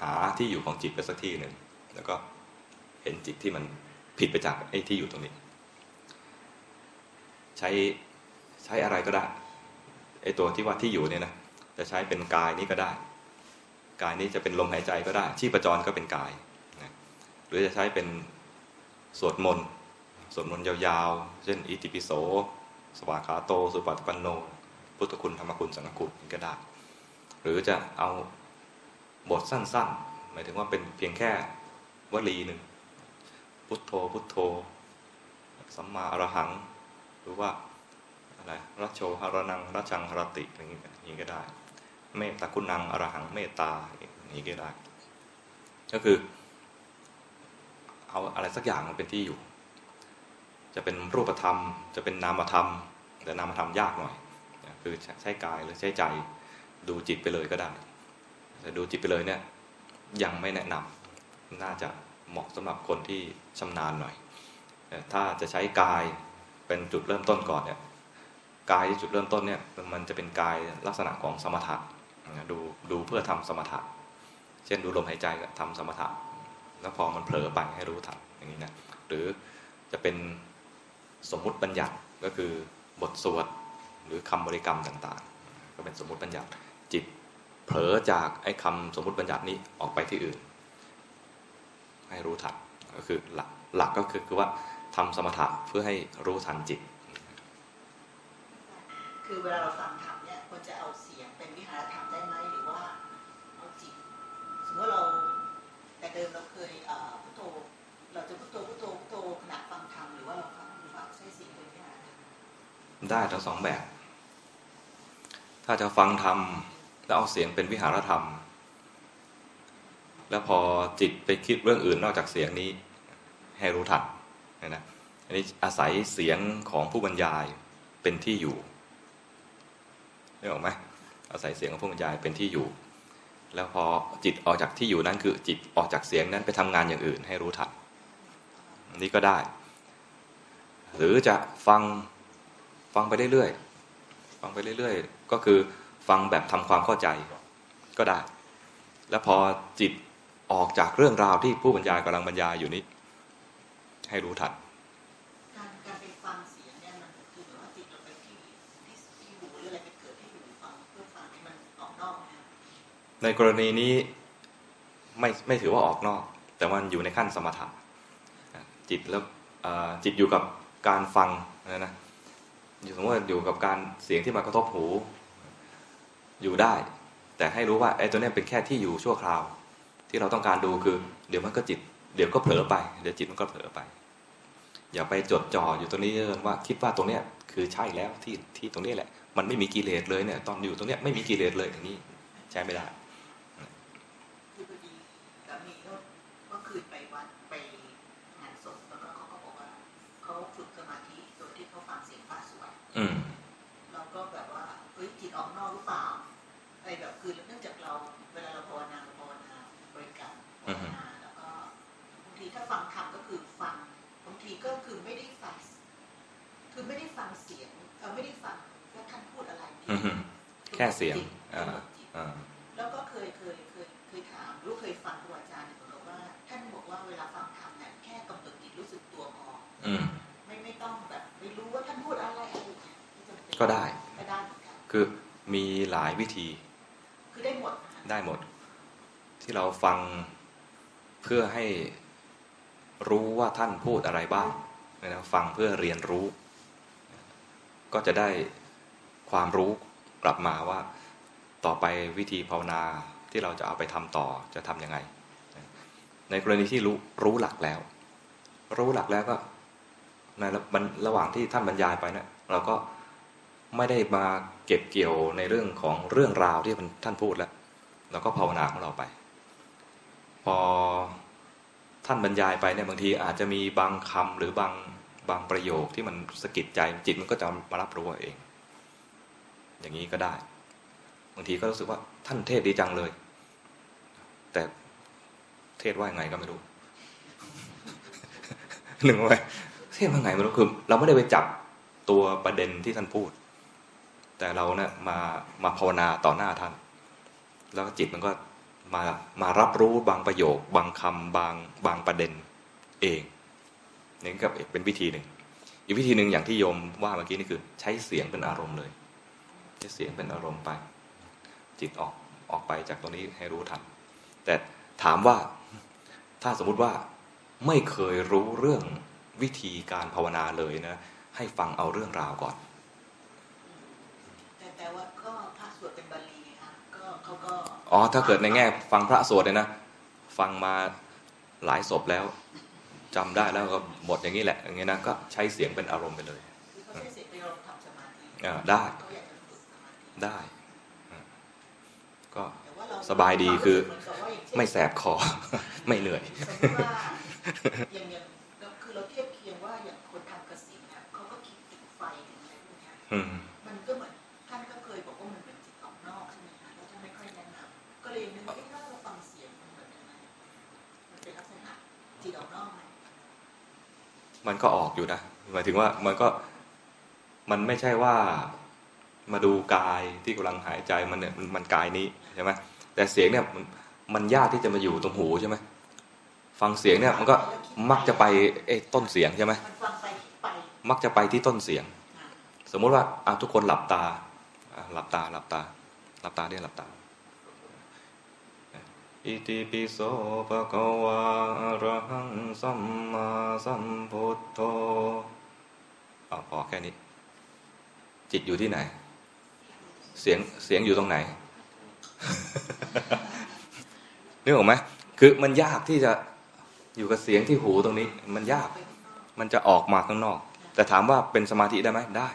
หาที่อยู่ของจิตไปสักที่หนึ่งแล้วก็เห็นจิตที่มันผิดไปจากไอ้ที่อยู่ตรงนี้ ช้ใช้อะไรก็ได้ไอ้ตัวที่ว่าที่อยู่เนี่ยนะจะใช้เป็นกายนี้ก็ได้ กายนี้จะเป็นลมหายใจก็ได้ ชีพจรก็เป็นกายนะหรือจะใช้เป็นสวดมนต์สวดมนต์ยาวๆ เช่นอิติปิโส สวากขาโต สุปฏิปันโน พุทธคุณธรรมคุณสังฆคุณก็ได้ หรือจะเอาบทสั้นๆ หมายถึงว่าเป็นเพียงแค่วลีหนึ่งพุทโธพุทโธ สัมมาอรหัง หรือว่าอะไรรัชโชหรนังรัชังหรติอย่างนี้อย่างนี้ก็ได้ เมตตาคุณังอรหังเมตตาอย่างนี้ก็ได้ ก็คือ เอาอะไรสักอย่างมันเป็นที่อยู่ จะเป็นรูปธรรม จะเป็นนามธรรม แต่นามธรรมยากหน่อย คือใช้กายหรือใช้ใจดูจิตไปเลยก็ได้ แต่ดูจิตไปเลยเนี่ยยังไม่แนะนำน่าจะเหมาะสำหรับคนที่ชำนาญหน่อยแต่ถ้าจะใช้กาย เป็นจุดเริ่มต้นก่อนเนี่ยกายที่จุดเริ่มต้นเนี่ยมันจะเป็นกายลักษณะของสมถะดูดูเพื่อทำสมถะ เช่นดูลมหายใจก็ทำสมถะ แล้วพอมันเผลอไปให้รู้ทันอย่างนี้นะหรือจะเป็นสมมุติบัญญัติก็คือบทสวดหรือคำบริกรรมต่างๆ ก็เป็นสมมุติบัญญัติจิตเผลอจากไอ้คำสมมุติบัญญัตินี้ออกไปที่อื่น ให้รู้ทันก็คือหลักหลักก็คือคือว่า ทำสมถะเพื่อให้รู้ทันจิต คือเวลาเราฟังธรรมเนี่ยควรจะเอาเสียงเป็นวิหารธรรมได้ไหมหรือว่าเอาจิต สมมติเราแต่เดิมเราเคยเอ่อพุทโธเราจะพุทโธพุทโธพุทโธขณะฟังธรรมหรือว่าเราฟังฟังใช้เสียงเป็นวิหารธรรมได้ทั้งสองแบบ ถ้าจะฟังธรรมแล้วเอาเสียงเป็นวิหารธรรม แล้วพอจิตไปคิดเรื่องอื่นนอกจากเสียงนี้ ให้รู้ทัน นะอันนี้อาศัยเสียงของผู้บรรยายเป็นที่อยู่ได้ออกไหมอาศัยเสียงของผู้บรรยายเป็นที่อยู่ แล้วพอจิตออกจากที่อยู่นั้นคือจิตออกจากเสียงนั้นไปทำงานอย่างอื่นให้รู้ทันอันนี้ก็ได้ หรือจะฟังฟังไปเรื่อยๆฟังไปเรื่อย ๆ ก็คือฟังแบบทำความเข้าใจก็ได้ แล้วพอจิตออกจากเรื่องราวที่ผู้บรรยายกำลังบรรยายอยู่นี้ ให้รู้ทันการการไปฟังเสียงเนี่ยมันคือแบบว่าจิตเราไปที่ที่ที่หูหรืออะไรไปเกิดที่หูฟังเพื่อฟังให้มันออกนอกนะครับในกรณีนี้ไม่ไม่ถือว่าออกนอก แต่มันอยู่ในขั้นสมถะจิตแล้วเอ่อจิตอยู่กับการฟังนะนะอยู่สมมติว่าอยู่กับการเสียงที่มากระทบหู อยู่ได้ แต่ให้รู้ว่าไอ้ตัวเนี้ยเป็นแค่ที่อยู่ชั่วคราว ที่เราต้องการดูคือ เดี๋ยวมันก็จิต เดี๋ยวก็เผลอไป เดี๋ยวจิตมันก็เผลอไป อย่าไปจดจ่ออยู่ตรงนี้ว่าคิดว่าตรงเนี้ยคือใช่แล้วที่ที่ตรงนี้แหละ มันไม่มีกิเลสเลยเนี่ย ตอนอยู่ตรงเนี้ยไม่มีกิเลสเลยอย่างนี้ใช้ไม่ได้คือพอดีสามี คือไม่ได้ฟังเสียงเออไม่ได้ฟังว่าท่านพูดอะไรอือฮึแค่เสียงจิตอ่าจิตอ่าแล้วก็เคยเคยเคยเคยถามลูกเคยฟังครูอาจารย์บอกว่า ท่านบอกว่าเวลาฟังธรรมเนี่ยแค่กำหนดจิตรู้สึกตัวพออืมไม่ไม่ต้องแบบไม่รู้ว่าท่านพูดอะไรอะไรอย่างเงี้ยไม่จำเป็นก็ได้ก็ได้เหมือนกันคือมีหลายวิธี คือได้หมดนะคะได้หมด ที่เราฟังเพื่อให้รู้ว่าท่านพูดอะไรบ้างนะฟังเพื่อเรียนรู้ ก็จะได้ความรู้กลับมาว่าต่อไปวิธีภาวนาที่เราจะเอาไปทำต่อจะทํำยังไง ในกรณีที่รู้รู้หลักแล้ว รู้หลักแล้วก็ในระหว่างที่ท่านบรรยายไปเนะี่ยเราก็ไม่ได้มาเก็บเกี่ยวในเรื่องของเรื่องราวที่ท่านพูดแล้วเราก็ภาวนาของเราไป พอท่านบรรยายไปเนี่ยบางทีอาจจะมีบางคำหรือบาง บางประโยคที่มันสะกิดใจจิตมันก็จะมารับรู้เอง อย่างนี้ก็ได้ บางทีก็รู้สึกว่าท่านเทศดีจังเลย แต่เทศว่าไงก็ไม่รู้ หนึ่งว่าเทศว่าไงไม่รู้คือเราไม่ได้ไปจับตัวประเด็นที่ท่านพูด แต่เราเนะี่ยมามาภาวนาต่อหน้าท่าน แล้วจิตมันก็มามารับรู้บางประโยค บางคำบางบางประเด็นเอง นี่ก็เป็นวิธีหนึ่ง อีกวิธีหนึ่งอย่างที่โยมว่าเมื่อกี้นี่คือ ใช้เสียงเป็นอารมณ์เลย ใช้เสียงเป็นอารมณ์ไป จิตออกออกไปจากตรงนี้ให้รู้ทัน แต่ถามว่าถ้าสมมุติว่าไม่เคยรู้เรื่องวิธีการภาวนาเลยนะ ให้ฟังเอาเรื่องราวก่อน แต่แต่ว่าก็พระสวดเป็นบาลีค่ะก็เขาก็อ๋อถ้าเกิดในแง่ ฟังพระสวดเลยนะ ฟังมาหลายศพแล้ว จำได้แล้วก็หมดอย่างนี้แหละอย่างนี้นะก็ใช้เสียงเป็นอารมณ์ไปเลยได้ได้ก็สบายดีคือไม่แสบคอไม่เหนื่อยอย่างอย่างคือเราเทียบเคียงว่าอย่างคนทำกสินเนี่ยเขาก็คิดติดไฟอะไรพวกนี้มันก็เหมือน มันก็ออกอยู่นะหมายถึงว่ามันก็มันไม่ใช่ว่ามาดูกายที่กำลังหายใจมันเนี่ยมันกายนี้ใช่ไหมแต่เสียงเนี่ยมันยากที่จะมาอยู่ตรงหูใช่ไหมฟังเสียงเนี่ยมันก็มักจะไปเอ้ต้นเสียงใช่ไหมมักจะไปที่ต้นเสียง สมมุติว่าทุกคนหลับตาหลับตาหลับตา หลับตาเนี่ยหลับตา อิติปิโสภะคะวะอระหังสัมมาสัมพุทโธอพอแค่นี้ จิตอยู่ที่ไหน เสียงเสียงอยู่ตรงไหนนึกออกไหมคือมันยากที่จะอยู่กับเสียงที่หูตรงนี้ มันยาก มันจะออกมาข้างนอก แต่ถามว่าเป็นสมาธิได้ไหมได้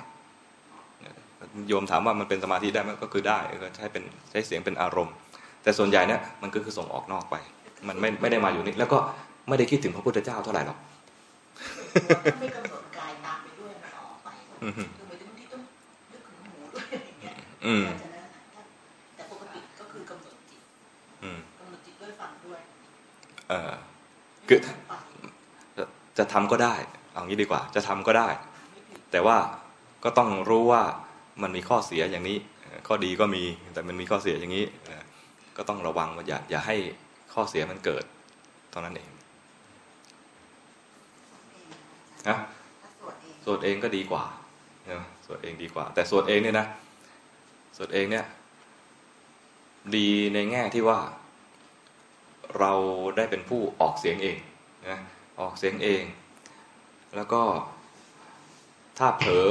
โยมถามว่ามันเป็นสมาธิได้ไหมก็คือได้ก็ใช้เป็นใช้เสียงเป็นอารมณ์ แต่ส่วนใหญ่เนี่ยมันก็คือส่งออกนอกไป มันไม่ไม่ได้มาอยู่นี่แล้วก็ไม่ได้คิดถึงพระพุทธเจ้าเท่าไหร่หรอกไม่กำหนดกายตามไปด้วยมันออกไปคือหมายถึงที่ต้องนึกถึงหูด้วยอย่างเงี้ยแต่ปกติก็คือกำหนดจิตกำหนดจิตด้วยฟังด้วย เออคือจะทำก็ได้ เอางี้ดีกว่า จะทำก็ได้ แต่ว่าก็ต้องรู้ว่ามันมีข้อเสียอย่างนี้ ข้อดีก็มีแต่มันมีข้อเสียอย่างนี้ ก็ต้องระวังว่าอย่าอย่าให้ข้อเสียมันเกิดเท่านั้นเองนะสวดเองก็ดีกว่าสวดเองดีกว่า แต่สวดเองเนี่ยนะสวดเองเนี่ย ดีในแง่ที่ว่า เราได้เป็นผู้ออกเสียงเองนะออกเสียงเอง แล้วก็ถ้าเผลอ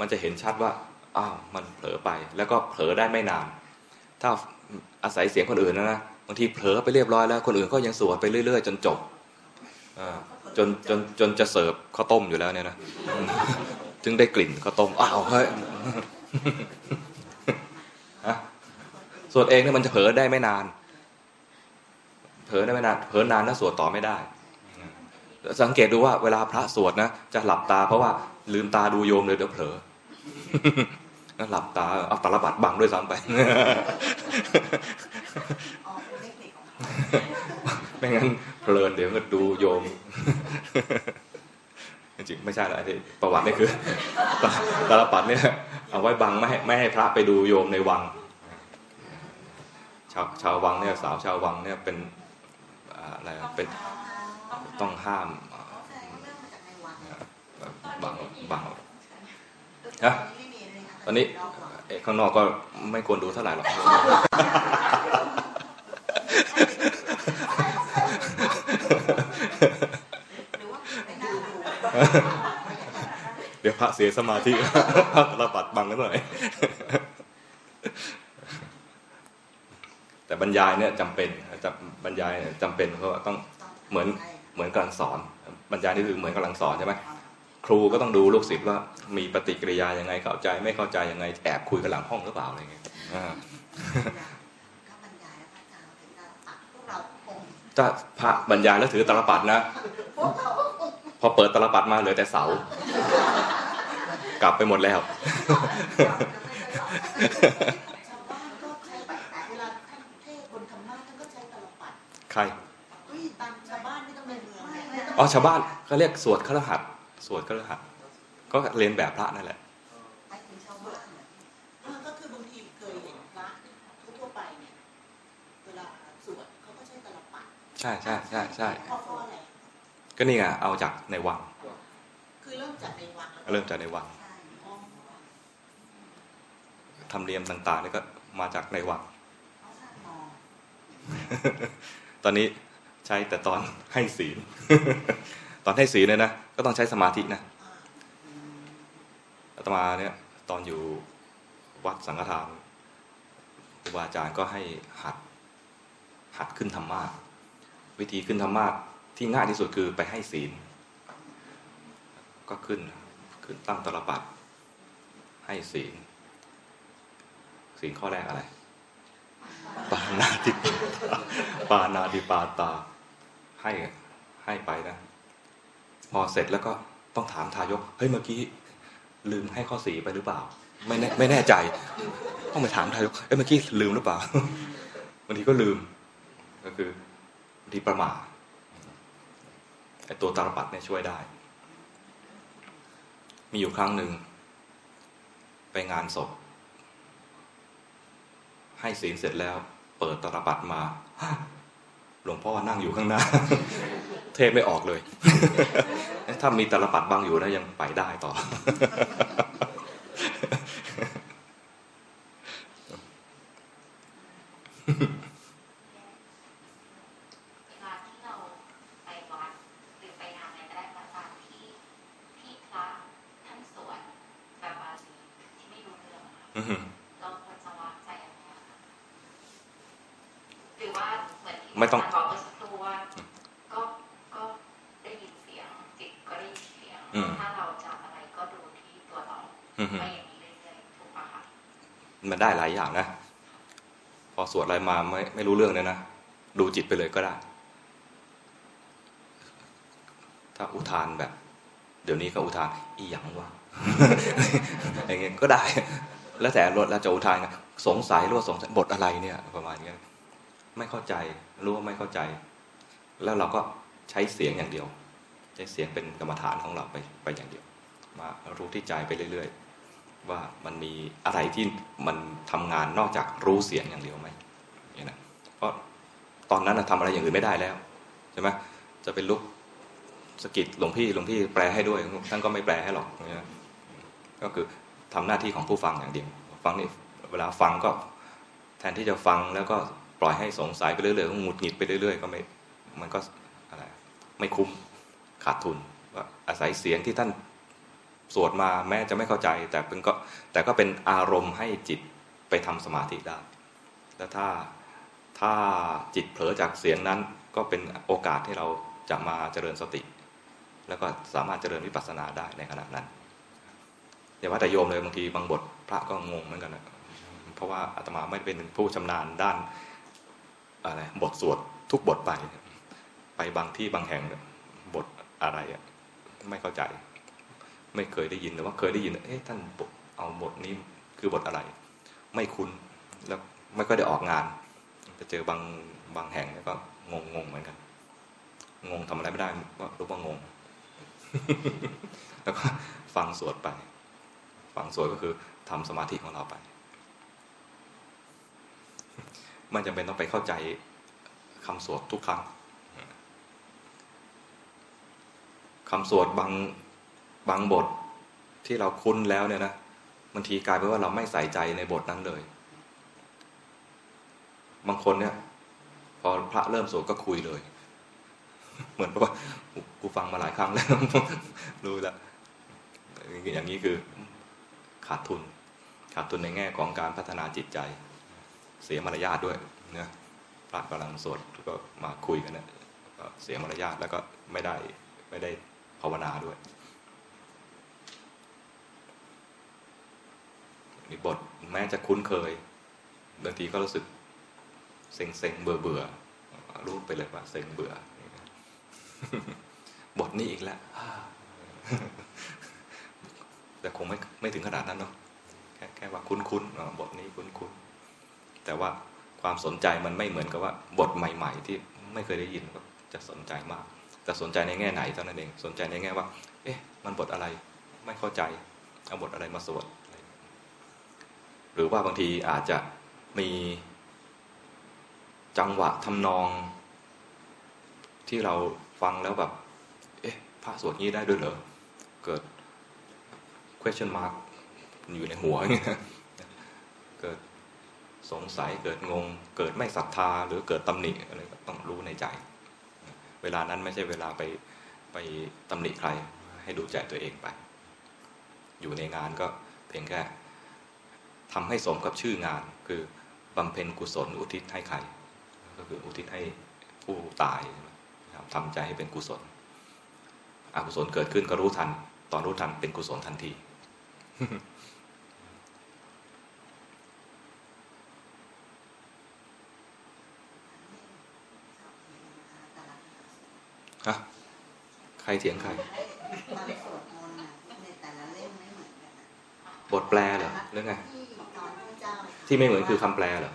มันจะเห็นชัดว่าอ้าวมันเผลอไป แล้วก็เผลอได้ไม่นาน ถ้า อาศัยเสียงคนอื่นนะนะบางทีเผลอไปเรียบร้อยแล้ว คนอื่นก็ยังสวดไปเรื่อย ๆ จนจบจนจนจนจะเสิร์ฟข้าวต้มอยู่แล้วเนี่ยนะถึงได้กลิ่นข้าวต้มอ้าวเฮ้ยสวดเองเนี่ยมันจะเผลอได้ไม่นาน เผลอได้ไม่นานเผลอนานแล้วสวดต่อไม่ได้ สังเกตดูว่าเวลาพระสวดนะจะหลับตาเพราะว่าลืมตาดูโยมเลยเดี๋ยวเผลอ หลับตาเอาตาลบัดบังด้วยซ้ำไปไม่งั้นเพลินเดี๋ยวก็ดูโยมจริงไม่ใช่หรอกที่ประวัตินี่คือตาลปัดเนี่ยเอาไว้บังไม่ให้ไม่ให้พระไปดูโยมในวัง ชาวชาววังเนี่ยสาวชาววังเนี่ยเป็นอะไรเป็นต้องห้ามบังบังนะ ตอนนี้ข้างนอกก็ไม่ควรดูเท่าไหร่หรอกเดี๋ยวพระเสียสมาธิพระระบัดบังกันหน่อยแต่บรรยายเนี่ยจำเป็นจะบรรยายเนี่จำเป็นเพราะว่าต้องเหมือนเหมือนกำลังสอน บรรยายนี่คือเหมือนกำลังสอนใช่ไหม ครูก็ต้องดูลูกศิษย์ว่ามีปฏิกิริยายังไงเข้าใจไม่เข้าใจยังไงแอบคุยกันหลังห้องหรือเปล่าอะไรเงี้ยอ่าถ้าบรรยายแล้วพระอาจารย์ถึงจะตัดพวกเราคงถ้าพระบรรยายแล้วถือตลปัดนะพวกเราคงพอเปิดตลปัดมาเหลือแต่เสา กลับไปหมดแล้วชาวบ้านก็ใช้แบบเวลาท่านเทศน์บนธรรมะท่านก็ใช้ตลปัดใครเฮ้ยตามชาวบ้านที่ต้องในเมืองเนี่ยอ๋อชาวบ้านเขาเรียกสวดครหัส สวดครหัสก็เรียนแบบพระนั่นแหละไปถึงชาวบ้านเนี่ยเออก็คือบางทีเคยเห็นพระทั่วๆไปเนี่ยเวลาสวดเขาก็ใช้ตลปัดใช่ใช่ใช่ใช่เพราะเพราะอะไรก็นี่ไงเอาจากในวัง คือเริ่มจากในวังแล้วก็เริ่มจากในวังใช่อ๋อธรรมเนียมต่างๆนี่ก็มาจากในวังเขาสร้างมองตอนนี้ใช้แต่ตอนให้ศีล ตอนให้ศีลเนี่ยนะก็ต้องใช้สมาธินะอาตมาเนี่ยตอนอยู่วัดสังฆทานครูบาอาจารย์ก็ให้หัดหัดขึ้นธรรมาสวิธีขึ้นธรรมาสที่ง่ายที่สุดคือไปให้ศีล ก็ขึ้นขึ้นตั้งตลปัดให้ศีลศีลข้อแรกอะไร ปานาติปาตาปานาติปาตาให้ให้ไปนะ อเสร็จแล้วก็ต้องถามทายก เฮ้ยเมื่อกี้ ลืมให้ข้อสีไปหรือเปล่า ไม่แน่ไม่แน่ใจ ต้องไปถามทายกเอ้ยเมื่อกี้ลืมหรือเปล่าบางทีก็ลืม ก็คือบางทีประมาทไอ้ตัวตาลปัดเนี่ยช่วยได้ มีอยู่ครั้งหนึ่ง ไปงานศพ ให้ศีลเสร็จแล้ว เปิดตาลปัดมาหลวงพ่อนั่งอยู่ข้างหน้า เทศไม่ออกเลย ถ้ามีตลปัดบังอยู่นะยังไปได้ต่อ เวลาที่เราไปวัดหรือไปงานอะไรก็ได้พระอาจารย์ที่ที่พระท่านสวดแบบบาลีที่ไม่รู้เรื่องอะค่ะ อื้อหือ เราควรจะวางใจยังไงอะคะหรือว่าเหมือนที่ ไม่ต้องาจารย์บอกเมื่อสักครู่ว่าก็ก็ได้ยินเสียงจิตก็ได้ยินเสียง อืม ถ้าเราจำอะไรก็ดูที่ตัวเรา อื้อหือ ไม่อย่างนี้เรื่อยๆถูกปะคะ มันได้หลาย อย่างนะ พอสวดอะไรมาไม่ไม่รู้เรื่องเนี่ยนะ ดูจิตไปเลยก็ได้ ถ้าอุทานแบบ เดี๋ยวนี้ก็อุทาน อีหยังวะอย่างเงี้ยก็ได้ แล้วแต่เราจะอุทานกันสงสัยรือว่าสงสัยบทอะไรเนี่ย ประมาณเนี้ยไม่เข้าใจรู้ว่าไม่เข้าใจ แล้วเราก็ใช้เสียงอย่างเดียว ใช้เสียงเป็นกรรมฐานของเราไปไปอย่างเดียว มารู้ที่ใจไปเรื่อย ๆ ว่ามันมีอะไรที่มันทำงานนอกจากรู้เสียงอย่างเดียวไหมอย่างนี้นะเพราะตอนนั้นนะทำอะไรอย่างอื่นไม่ได้แล้วใช่ไหมจะเป็นลุกสกิดหลวงพี่หลวงพี่แปลให้ด้วยท่านก็ไม่แปลให้หรอกนะก็คือทำหน้าที่ของผู้ฟังอย่างเดียวฟังนี่เวลาฟังก็แทนที่จะฟังแล้วก็ปล่อยให้สงสัยไปเรื่อยๆหงุดหงิดไปเรื่อยๆ ก็ไม่มันก็อะไรไม่คุ้มขาดทุนว่าอาศัยเสียงที่ท่าน สวดมาแม้จะไม่เข้าใจ แต่เป็นก็แต่ก็เป็นอารมณ์ให้จิตไปทำสมาธิได้ แล้วถ้าถ้าจิตเผลอจากเสียงนั้นก็เป็นโอกาสที่เราจะมาเจริญสติ แล้วก็สามารถเจริญวิปัสสนาได้ในขณะนั้นอย่าว่าแต่โยมเลยบางทีบางบทพระก็งงเหมือนกันนะเพราะว่าอาตมาไม่เป็นผู้ชำนาญด้านอะไรบทสวดทุกบทไป ไปบางที่บางแห่งบทอะไรไม่เข้าใจ ไม่เคยได้ยินหรือว่าเคยได้ยินเอ๊ะท่านเอาบทนี้คือบทอะไร ไม่คุ้นแล้วไม่ก็ได้ออกงานไปเจอบางบางแห่งแล้วก็งงงงเหมือนกัน งงทำอะไรไม่ได้ก็รู้ว่างง แล้วก็ฟังสวดไป ฟังสวดก็คือทำสมาธิของเราไปไม่จำเป็นต้องไปเข้าใจคำสวดทุกครั้งคำสวดบาง บางบทที่เราคุ้นแล้วเนี่ยนะบางทีกลายเป็นว่าเราไม่ใส่ใจในบทนั้นเลย บางคนเนี่ย พอพระเริ่มสวดก็คุยเลย เหมือนว่ากูฟังมาหลายครั้งแล้วรู้แล้วอย่างนี้คือขาดทุน ขาดทุนในแง่ของการพัฒนาจิตใจ เสียมารยาทด้วยนะพระกำลังสวดก็มาคุยกันเนะเสียมารยาทแล้วก็ไม่ได้ไม่ได้ภาวนาด้วย นี่บทแม้จะคุ้นเคยบางทีก็รู้สึกเซ็งเซ็งเบื่อเบื่อรู้ไปเลยว่าเซ็งเบื่อ บทนี้อีกแล้วแต่คงไม่ไม่ถึงขนาดนั้นเนาะแค่แค่ว่าคุ้นๆบทนี้คุ้นๆแต่ว่าความสนใจมันไม่เหมือนกับว่า บทใหม่ ๆ ที่ไม่เคยได้ยินก็จะสนใจมาก แต่สนใจในแง่ไหนเท่านั้นเอง สนใจในแง่ว่า เอ๊ะ มันบทอะไร ไม่เข้าใจ เอาบทอะไรมาสวด หรือว่าบางทีอาจจะมีจังหวะทำนอง ที่เราฟังแล้วแบบ เอ๊ะพระสวดงี้ได้ด้วยเหรอ เกิด question mark อยู่ในหัวเงี้ยเกิดสงสัยเกิดงง เกิดไม่ศรัทธา หรือเกิดตำหนิอะไรก็ต้องรู้ในใจ เวลานั้นไม่ใช่เวลาไปไปตำหนิใคร ให้ดูใจตัวเองไป อยู่ในงานก็เพียงแค่ ทำให้สมกับชื่องาน คือบำเพ็ญกุศลอุทิศให้ใคร ก็คืออุทิศให้ผู้ตายนะครับทำใจให้เป็นกุศล อกุศลเกิดขึ้นก็รู้ทัน ตอนรู้ทันเป็นกุศลทันที ฮะ ใครเถียงใครบทแปลเหรอหรือไง ที่ไม่เหมือนคือคำแปลเหรอ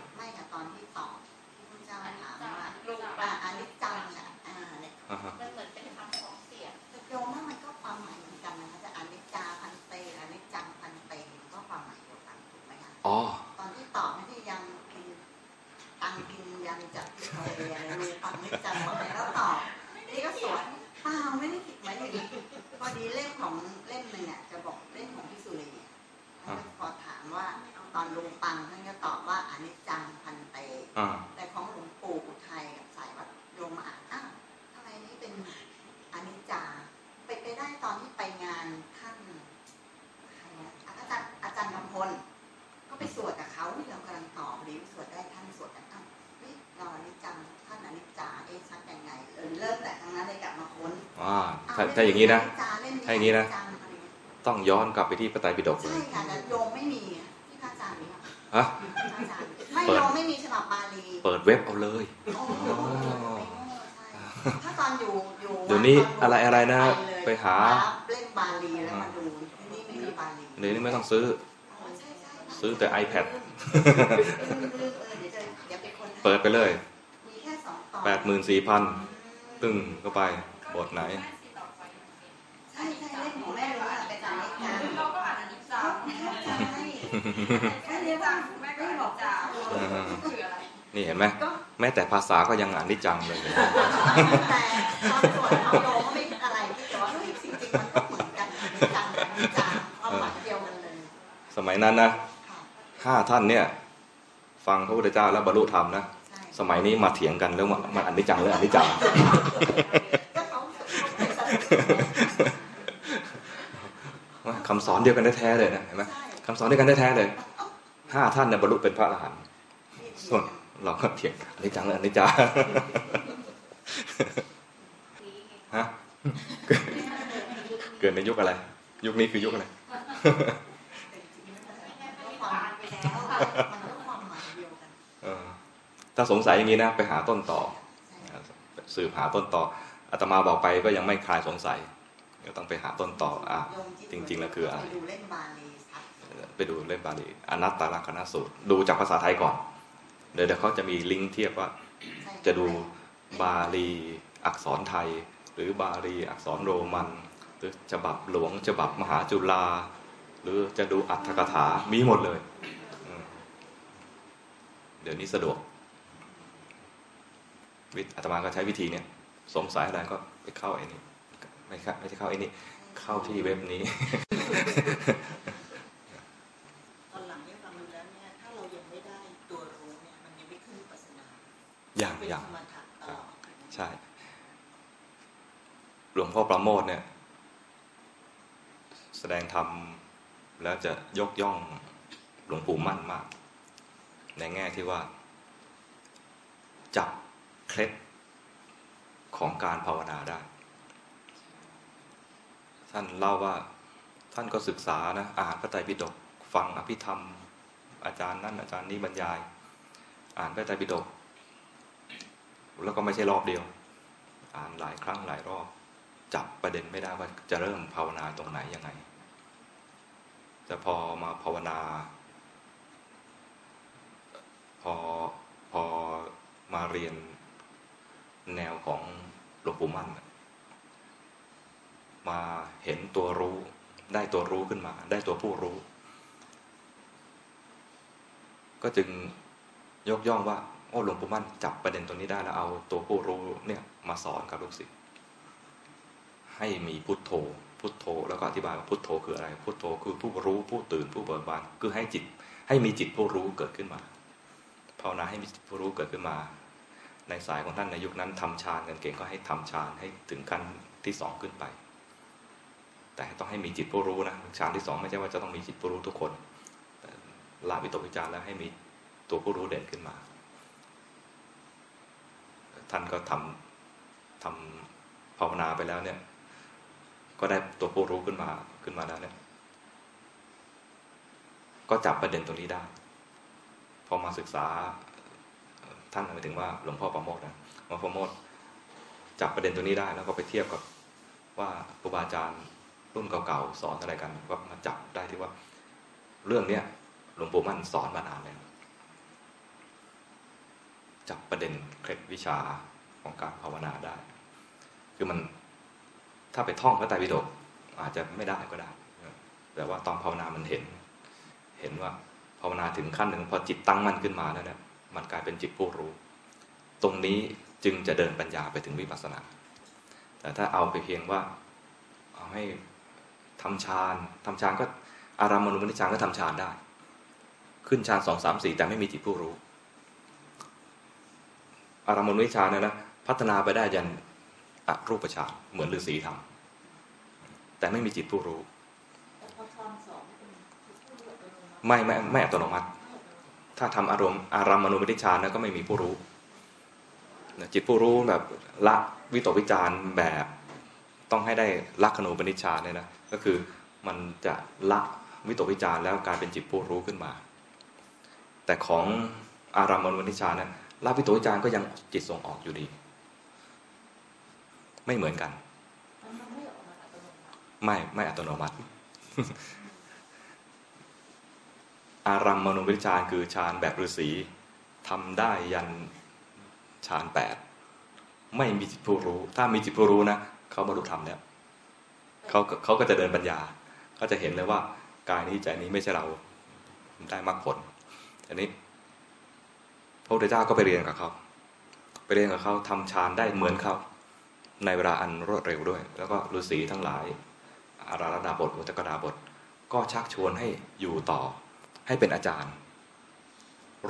ถ้าถ้าอย่างนี้นะเล่มจเล่มถ้าอย่างนี้นะจอะไรเงี้ยต้องย้อนกลับไปที่พระไตรปิฎกเลใช่ยค่ะแต่โยมไม่มีอะที่พระอาจารย์มีอะฮะพระอาจารย์ไม่เปิดโยมไม่มีฉบับบาลี เปิดเว็บเอาเลยโอ้โหใช่ถ้าตอนอยู่อยู่เดี๋ยวนี้ตอะไรอะไรนะเลยไปหาเล่นบาลีแล้วมาดูที่นี่ไม่มีบาลีเดี๋ยวนี้ไม่ต้องซื้อโอ้ใช่ใช่ซื้อแต่ iPad เออเออเออเดี๋ยวจะเดี๋ยวไปคนให้เปิดไปเลยมีแค่สองตอนแปดหมื่นสี่พันตึ้งก็ไปบทไหน ใช่ใช่เล่นของแม่รู้อะเป็นสายงาน เราก็อ่านอันนี้จ้า ใช่ แค่นี้ว่าไม่บอกจ้าคืออะไรนี่เห็นไหมก็แม้แต่ภาษาก็ยังอ่านนิจจังเลยแต่ตอนสวดเขาโยมก็ไม่คิดอะไรที่แต่ว่าเฮ้ยจริงๆมันก็เหมือนกันมีจังมีจังความหมายเดียวกันเลยสมัยนั้นนะค่ะห้าท่านเนี่ยฟังพระพุทธเจ้าแล้วบรรลุธรรมนะใช่สมัยนี้มาเถียงกันแล้วว่ามันอันนิจจังหรืออันนิจจังก็เขาเขาเป็นสัตว์คำสอนเดียวกันแท้ๆเลยนะเห็นไหมใช่ คำสอนเดียวกันแท้ๆเลยห้าท่านเนี่ยบรรลุเป็นพระอรหันต์ส่วนเราก็เถียงอันนิจจังหรืออันนิจจังฮะเกิดในยุคอะไร ยุคนี้คือยุคอะไรก็ความไปแล้วมันก็ความหมายเดียวกันเออถ้าสงสัยอย่างนี้นะ ไปหาต้นต่อใช่สืบหาต้นต่ออาตมาบอกไปก็ยังไม่คลายสงสัยเดี๋ยวต้องไปหาต้นต่ออะโยมจิตจริง ๆ แล้วคืออะไร ไปดูเล่มบาลีอนัตตลักษณสูตร ดูจากภาษาไทยก่อนเดี๋ยวเขาจะมีลิงก์เทียบว่าจะดูบาลีอักษรไทย หรือบาลีอักษรโรมัน หรือฉบับหลวงฉบับมหาจุฬาหรือจะดูอัตถกถามีหมดเลย เดี๋ยวนี้สะดวกวิอาตมาก็ใช้วิธีเนี้ยสงสัยอะไรก็ไปเข้าไอ้นี่ไม่ครับไม่ใช่เข้าไอ้นี่เข้าที่เว็บนี้ ตอนหลังเนี่ยฟังดูแล้วเนี่ยถ้าเรายังไม่ได้ตัวรู้เนี่ยมันยังไม่ขึ้นวิปัสสนา อย่างเป็นอย่างสมถะต่อใช่หลวงพ่อประโมทเนี่ย แสดงธรรมแล้วจะยกย่องหลวงปู่มั่นมาก ในแง่ที่ว่า จับเคล็ดของการภาวนาได้ ท่านเล่าว่าท่านก็ศึกษานะอ่านพระไตรปิฎกฟังอภิธรรม อาจารย์นั่นอาจารย์นี้บรรยาย อ่านพระไตรปิฎก แล้วก็ไม่ใช่รอบเดียว อ่านหลายครั้งหลายรอบ จับประเด็นไม่ได้ว่าจะเริ่มภาวนาตรงไหนยังไง แต่พอมาภาวนา พอพอมาเรียนแนวของหลวงปู่มั่นมาเห็นตัวรู้ ได้ตัวรู้ขึ้นมา ได้ตัวผู้รู้ ก็จึงยกย่องว่า โอ้หลวงปู่มั่นจับประเด็นตัวนี้ได้แล้วเอาตัวผู้รู้เนี่ยมาสอนกับลูกศิษย์ให้มีพุทโธ พุทโธแล้วก็อธิบายว่าพุทโธคืออะไร พุทโธคือผู้รู้ผู้ตื่นผู้เบิกบานคือให้จิต ให้มีจิตผู้รู้เกิดขึ้นมาภาวนาให้มีจิตผู้รู้เกิดขึ้นมา ในสายของท่านในยุคนั้นทำฌานกันเก่งก็ให้ทำฌานให้ถึงขั้นที่สองขึ้นไป แต่ต้องให้มีจิตผู้รู้นะฌานที่สองไม่ใช่ว่าจะต้องมีจิตผู้รู้ทุกคนละวิตกวิจารแล้วให้มีตัวผู้รู้เด่นขึ้นมา ท่านก็ทำทำภาวนาไปแล้วเนี่ย ก็ได้ตัวผู้รู้ขึ้นมาขึ้นมาแล้วเนี่ย ก็จับประเด็นตรงนี้ได้พอมาศึกษา ท่านหมายถึงว่าหลวงพ่อประโมทนะหลวงพ่อประโมทจับประเด็นตัวนี้ได้ แล้วก็ไปเทียบกับว่าครูบาอาจารย์รุ่นเก่าๆสอนอะไรกันก็มาจับได้ที่ว่า เรื่องเนี้ยหลวงปู่มั่นสอนมานานแล้ว จับประเด็นเคล็ดวิชาของการภาวนาได้ คือมันถ้าไปท่องพระไตรปิฎกอาจจะไม่ได้ก็ได้ แต่ว่าตอนภาวนามันเห็น เห็นว่าภาวนาถึงขั้นหนึ่งพอจิตตั้งมั่นขึ้นมาแล้วเนี่ยมันกลายเป็นจิตผู้รู้ ตรงนี้จึงจะเดินปัญญาไปถึงวิปัสสนา แต่ถ้าเอาไปเพียงว่าเอาให้ทำฌานทำฌานก็อารามมณุมนิฌานก็ทำฌานได้ ขึ้นฌานสองสามสี่แต่ไม่มีจิตผู้รู้ อารามณุนิฌาเนี่ยนะพัฒนาไปได้ยันอรูปฌานเหมือนฤาษีทำแต่ไม่มีจิตผู้รู้ ไม่ไม่ไม่อัตโนมัติ ถ้าทำอารมณ์อารามณูปนิชานนะก็ไม่มีผู้รู้จิตผู้รู้แบบละวิตกวิจารแบบต้องให้ได้ลักขณูปนิชานเนี่ยนะก็คือมันจะละวิตกวิจารแล้วกลายเป็นจิตผู้รู้ขึ้นมา แต่ของอารามณูปนิชานนะ ละวิตวิจารก็ยังจิตส่งออกอยู่ดี ไม่เหมือนกัน ไม่ไม่อัตโนมัติ อารัมมณูปนิชฌานคือฌานแบบฤาษีทำได้ยันฌานแปดไม่มีจิตผู้รู้ ถ้ามีจิตผู้รู้นะเขาบรรลุธรรมแล้วเขาเขาก็จะเดินปัญญาเขาจะเห็นเลยว่ากายนี้ใจนี้ไม่ใช่เราได้มรรคผลอันนี้ ระพุทธเจ้าก็ไปเรียนกับเขาไปเรียนกับเขาทำฌานได้เหมือนเขาในเวลาอันรวดเร็วด้วย แล้วก็ฤาษีทั้งหลายอาราดาบทอุตกดาบท ก็ชักชวนให้อยู่ต่อให้เป็นอาจารย์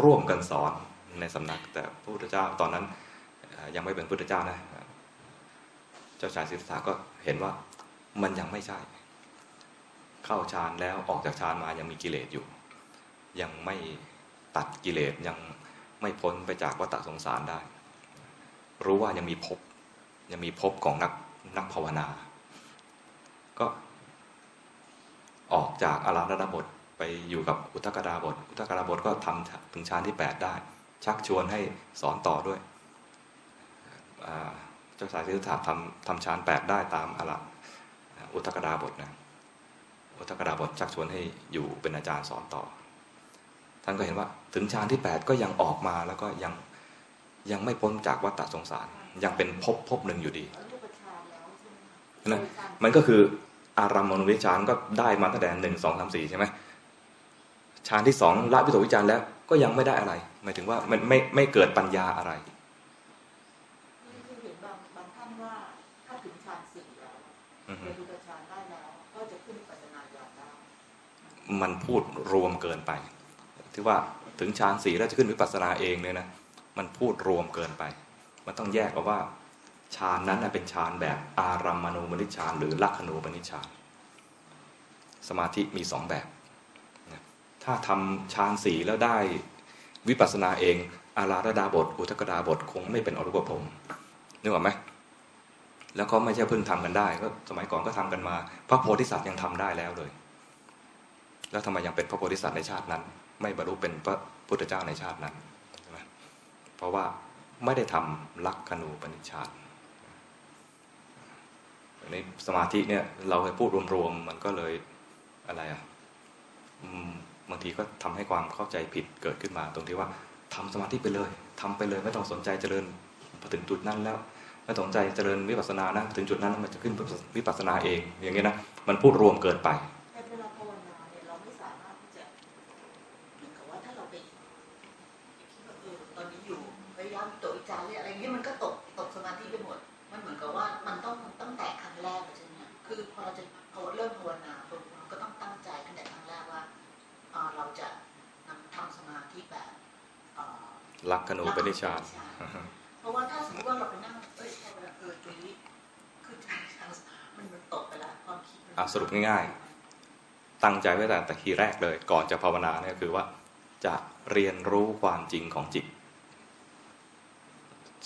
ร่วมกันสอนในสำนัก แต่พระพุทธเจ้าตอนนั้นยังไม่เป็นพุทธเจ้านะ เจ้าชายสิทธัตถะก็เห็นว่ามันยังไม่ใช่ เข้าฌานแล้วออกจากฌานมายังมีกิเลสอยู่ ยังไม่ตัดกิเลสยัง ไม่พ้นไปจากวัฏสงสารได้ รู้ว่ายังมีภพยังมีภพของนักนักภาวนา ก็ออกจากอาราธนาบทไปอยู่กับอุทกดาบท อุทกดาบทก็ทำถึงฌานที่ 8 ได้ ชักชวนให้สอนต่อด้วยเจ้าสายสิทธัตถะทำทำฌาน8ได้ตามอาราอุทกดาบทนะอุทกดาบทชักชวนให้อยู่เป็นอาจารย์สอนต่อ ท่านก็เห็นว่า ถึงฌานที่ 8 ก็ยังออกมาแล้วก็ยังยังไม่พ้นจากวัฏสงสาร ยังเป็นภพภพหนึ่งอยู่ดีอรูปฌานแล้วใช่ไหมคะนะโดยการมันก็คืออารามมณูวิจารณ์ก็ได้มาตั้งแต่หนึ่งสองสามสี่ใช่ไหมฌานที่สองละวิตกวิจารณ์แล้วก็ยังไม่ได้อะไร หมายถึงว่ามันไม่ไม่เกิดปัญญาอะไรนี่คือเห็นบางบางท่านว่าถ้าถึงฌานสี่แล้วอือฮึเรดูตฌานได้แล้วก็จะขึ้นปัจนาญาณได้มันพูดรวมเกินไป ที่ว่าถึงฌานสี่แล้วจะขึ้นวิปัสสนาเองเนี่ยนะมันพูดรวมเกินไป มันต้องแยกกันว่าฌานนั้นเป็นฌานแบบอารัมมณูปนิชฌานหรือลักขณูปนิชฌานสมาธิมีสองแบบ ถ้าทำฌานสี่แล้วได้วิปัสสนาเอง อาราธดาบท อุทกดาบทคงไม่เป็นอรูปภพนึกออกไหมแล้วก็ไม่ใช่เพิ่งทำกันได้ ก็สมัยก่อนก็ทำกันมา พระโพธิสัตว์ยังทำได้แล้วเลย แล้วทำไมยังเป็นพระโพธิสัตว์ในชาตินั้น ไม่บรรลุเป็นพระพุทธเจ้าในชาตินั้น เพราะว่าไม่ได้ทำลักขณูปนิชฌานในสมาธิเนี่ยเราไปพูดรวมๆมันก็เลยอะไรอะบางทีก็ทำให้ความเข้าใจผิดเกิดขึ้นมา ตรงที่ว่าทำสมาธิไปเลยทำไปเลยไม่ต้องสนใจเจริญพอถึงจุดนั้นแล้ว ไม่สนใจเจริญวิปัสสนานะถึงจุดนั้นมันจะขึ้นวิปัสสนาเอง อย่างเงี้ยนะมันพูดรวมเกินไป ลักขณูปนิชฌานเพราะว่าถ้าสมมติว่าเราไปนั่งเอ้ยพอเวลาเออตรงนี้คือมันมันตกไปแล้วความคิดอะสรุปง่ายๆ ตั้งใจไว้แต่ต่ทีแรกเลย ก่อนจะภาวนาเนี่ยคือว่า จะเรียนรู้ความจริงของจิต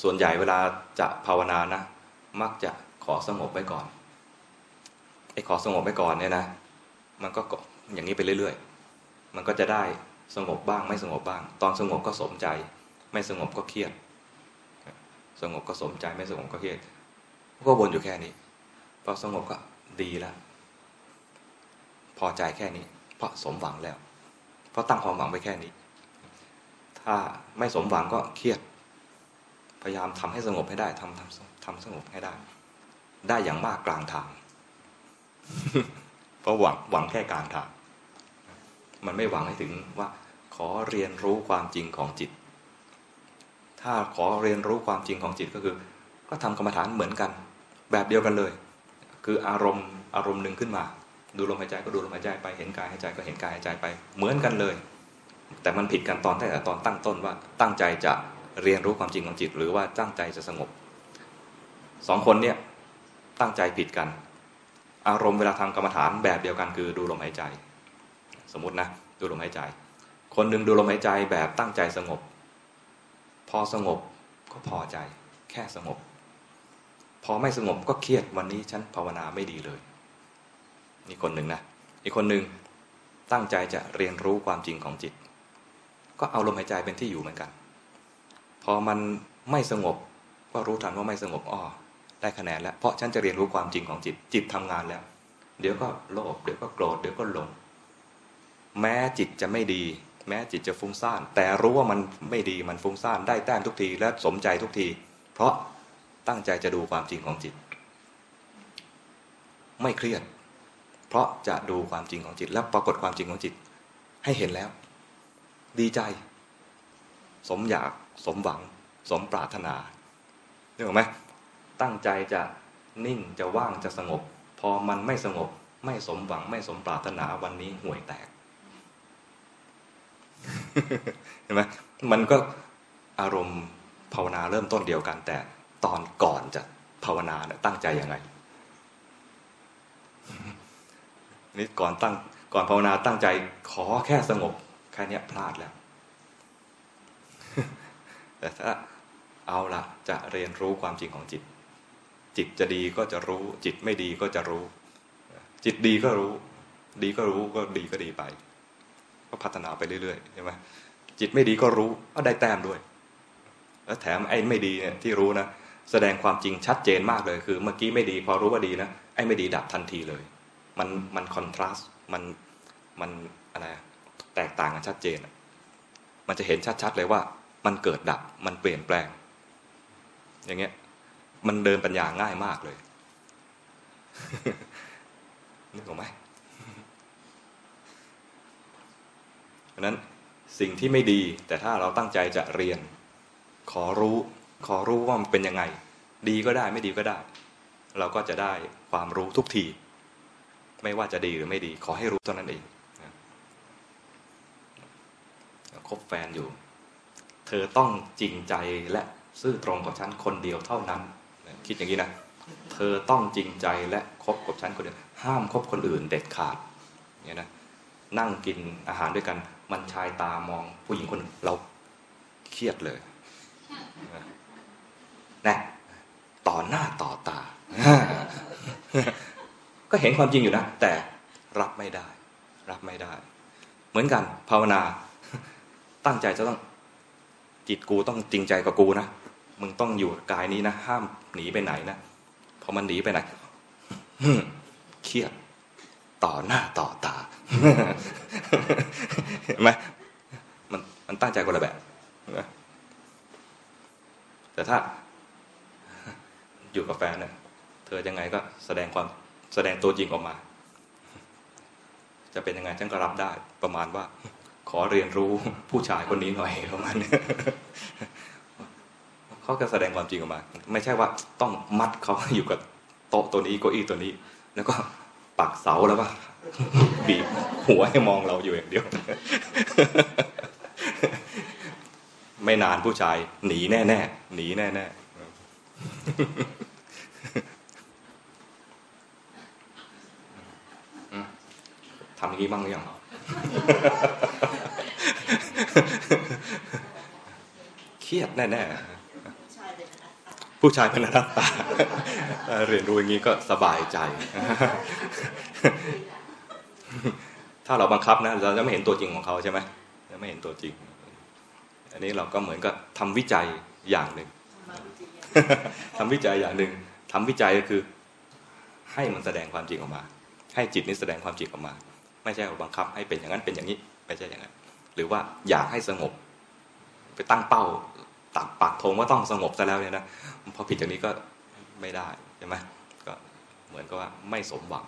ส่วนใหญ่เวลาจะภาวนานะ มักจะขอสงบไว้ก่อนไอ้ขอสงบไว้ก่อนเนี่ยนะมันก็อย่างนี้ไปเรื่อย ๆ มันก็จะได้สงบบ้างไม่สงบบ้าง ตอนสงบก็สมใจ ไม่สงบก็เครียด สงบก็สมใจไม่สงบก็เครียด ก็วนอยู่แค่นี้พอสงบก็ดีแล้วพอใจแค่นี้ เพราะสมหวังแล้ว เพราะตั้งความหวังไว้แค่นี้ ถ้าไม่สมหวังก็เครียด พยายามทำให้สงบให้ได้ทำทำทำสงบให้ได้ ได้อย่างมากกลางทางเพราะหวังหวังแค่กลางทาง มันไม่หวังให้ถึงว่าขอเรียนรู้ความจริงของจิต ถ้าขอเรียนรู้ความจริงของจิตก็คือ ก็ทำกรรมฐานเหมือนกัน แบบเดียวกันเลย คืออารมณ์อารมณ์หนึ่งขึ้นมา ดูลมหายใจก็ดูลมหายใจไปเห็นกายหายใจก็เห็นกายหายใจไป เหมือนกันเลย แต่มันผิดกันตอนแต่ตอนตั้งต้นว่าตั้งใจจะเรียนรู้ความจริงของจิต หรือว่าตั้งใจจะสงบสองคนเนี่ยตั้งใจผิดกัน อารมณ์เวลาทำกรรมฐานแบบเดียวกันคือดูลมหายใจ สมมตินะดูลมหายใจ คนหนึ่งดูลมหายใจแบบตั้งใจสงบ พอสงบก็พอใจ แค่สงบ พอไม่สงบก็เครียดวันนี้ฉันภาวนาไม่ดีเลยนี่คนหนึ่งนะอีกคนหนึ่งตั้งใจจะเรียนรู้ความจริงของจิต ก็เอาลมหายใจเป็นที่อยู่เหมือนกัน พอมันไม่สงบก็รู้ทันว่าไม่สงบอ้อได้คะแนนแล้วเพราะฉันจะเรียนรู้ความจริงของจิต จิตทำงานแล้ว เดี๋ยวก็โลภเดี๋ยวก็โกรธเดี๋ยวก็หลง แม้จิตจะไม่ดี แม้จิตจะฟุ้งซ่านแต่รู้ว่ามันไม่ดีมันฟุ้งซ่านได้แต้มทุกทีและสมใจทุกที เพราะตั้งใจจะดูความจริงของจิต ไม่เครียด เพราะจะดูความจริงของจิต และปรากฏความจริงของจิต ให้เห็นแล้ว ดีใจ สมอยากสมหวัง สมปรารถนาเรื่องไหมตั้งใจจะนิ่งจะว่างจะสงบ พอมันไม่สงบ ไม่สมหวังไม่สมปรารถนาวันนี้ห่วยแตก เห็นไหมมันก็อารมณ์ภาวนาเริ่มต้นเดียวกัน แต่ตอนก่อนจะภาวนาเนี่ยตั้งใจยังไงนี่ก่อนตั้งก่อนภาวนาตั้งใจขอแค่สงบแค่นี้พลาดแล้ว แต่ถ้าเอาละจะเรียนรู้ความจริงของจิต จิตจะดีก็จะรู้ จิตไม่ดีก็จะรู้ จิตดีก็รู้ ดีก็รู้ก็ดีก็ดีไป ก็พัฒนาไปเรื่อยๆใช่ไหมจิตไม่ดีก็รู้ก็ได้แต้มด้วย แล้วแถมไอ้ไม่ดีเนี่ยที่รู้นะแสดงความจริงชัดเจนมากเลยคือ เมื่อกี้ไม่ดีพอรู้ว่าดีนะไอ้ไม่ดีดับทันทีเลย มันมันคอนทราสต์มันมันอะไรแตกต่างกันชัดเจนมันจะเห็นชัดๆเลยว่า มันเกิดดับมันเปลี่ยนแปลง อย่างเงี้ย มันเดินปัญญาง่ายมากเลยนึกออกไหม เพราะนั้นสิ่งที่ไม่ดีแต่ถ้าเราตั้งใจจะเรียน ขอรู้ขอรู้ว่ามันเป็นยังไง ดีก็ได้ไม่ดีก็ได้ เราก็จะได้ความรู้ทุกที ไม่ว่าจะดีหรือไม่ดี ขอให้รู้เท่านั้นเองคบแฟนอยู่ เธอต้องจริงใจและซื่อตรงกับฉันคนเดียวเท่านั้น คิดอย่างนี้นะ เธอต้องจริงใจและคบกับฉันคนเดียว ห้ามคบคนอื่นเด็ดขาดเนี่ยนะ นั่งกินอาหารด้วยกัน มันชายตามองผู้หญิงคนหนึ่งเราเครียดเลยนะต่อหน้าต่อตา ก็เห็นความจริงอยู่นะ แต่รับไม่ได้ รับไม่ได้ เหมือนกัน ภาวนา ตั้งใจจะต้อง จิตกูต้องจริงใจกับกูนะมึงต้องอยู่กับกายนี้นะ ห้ามหนีไปไหนนะพอมันหนีไปไหนเครียด ต่อหน้าต่อตาเห็นไหมมันมันตั้งใจคนละแบบนะแต่ถ้าอยู่กับแฟนเนี่ยเธอยังไงก็แสดงความแสดงตัวจริงออกมา จะเป็นยังไงฉันก็รับได้ประมาณว่า ขอเรียนรู้ผู้ชายคนนี้หน่อยประมาณนี้เขาก็แสดงความจริงออกมา ไม่ใช่ว่าต้องมัดเขาอยู่กับโต๊ะตัวนี้เก้าอี้ตัวนี้ แล้วก็ ปักเสาแล้วก็บีบหัวให้มองเราอยู่อย่างเดียว ไม่นานผู้ชาย หนีแน่ๆหนีแน่ๆอืมทำอย่างนี้บ้างหรือยังเครียดแน่ๆ ผู้ชายเป็นอนัตตาเป็นอนัตตาเรียนรู้อย่างนี้ก็สบายใจ ถ้าเราบังคับนะเราจะไม่เห็นตัวจริงของเขาใช่ไหมจะไม่เห็นตัวจริง อันนี้เราก็เหมือนกับทำวิจัยอย่างหนึ่งมาวิจัยทำวิจัยอย่างหนึ่งทำวิจัยก็คือ ให้มันแสดงความจริงออกมา ให้จิตนี้แสดงความจริงออกมา ไม่ใช่ว่าบังคับให้เป็นอย่างนั้นเป็นอย่างนี้ไม่ใช่อย่างนั้น หรือว่าอยากให้สงบ ไปตั้งเป้าตักปักธงว่าต้องสงบซะแล้วเนี่ยนะ พอผิดจากนี้ก็ไม่ได้ใช่ไหมก็เหมือนกับว่าไม่สมหวัง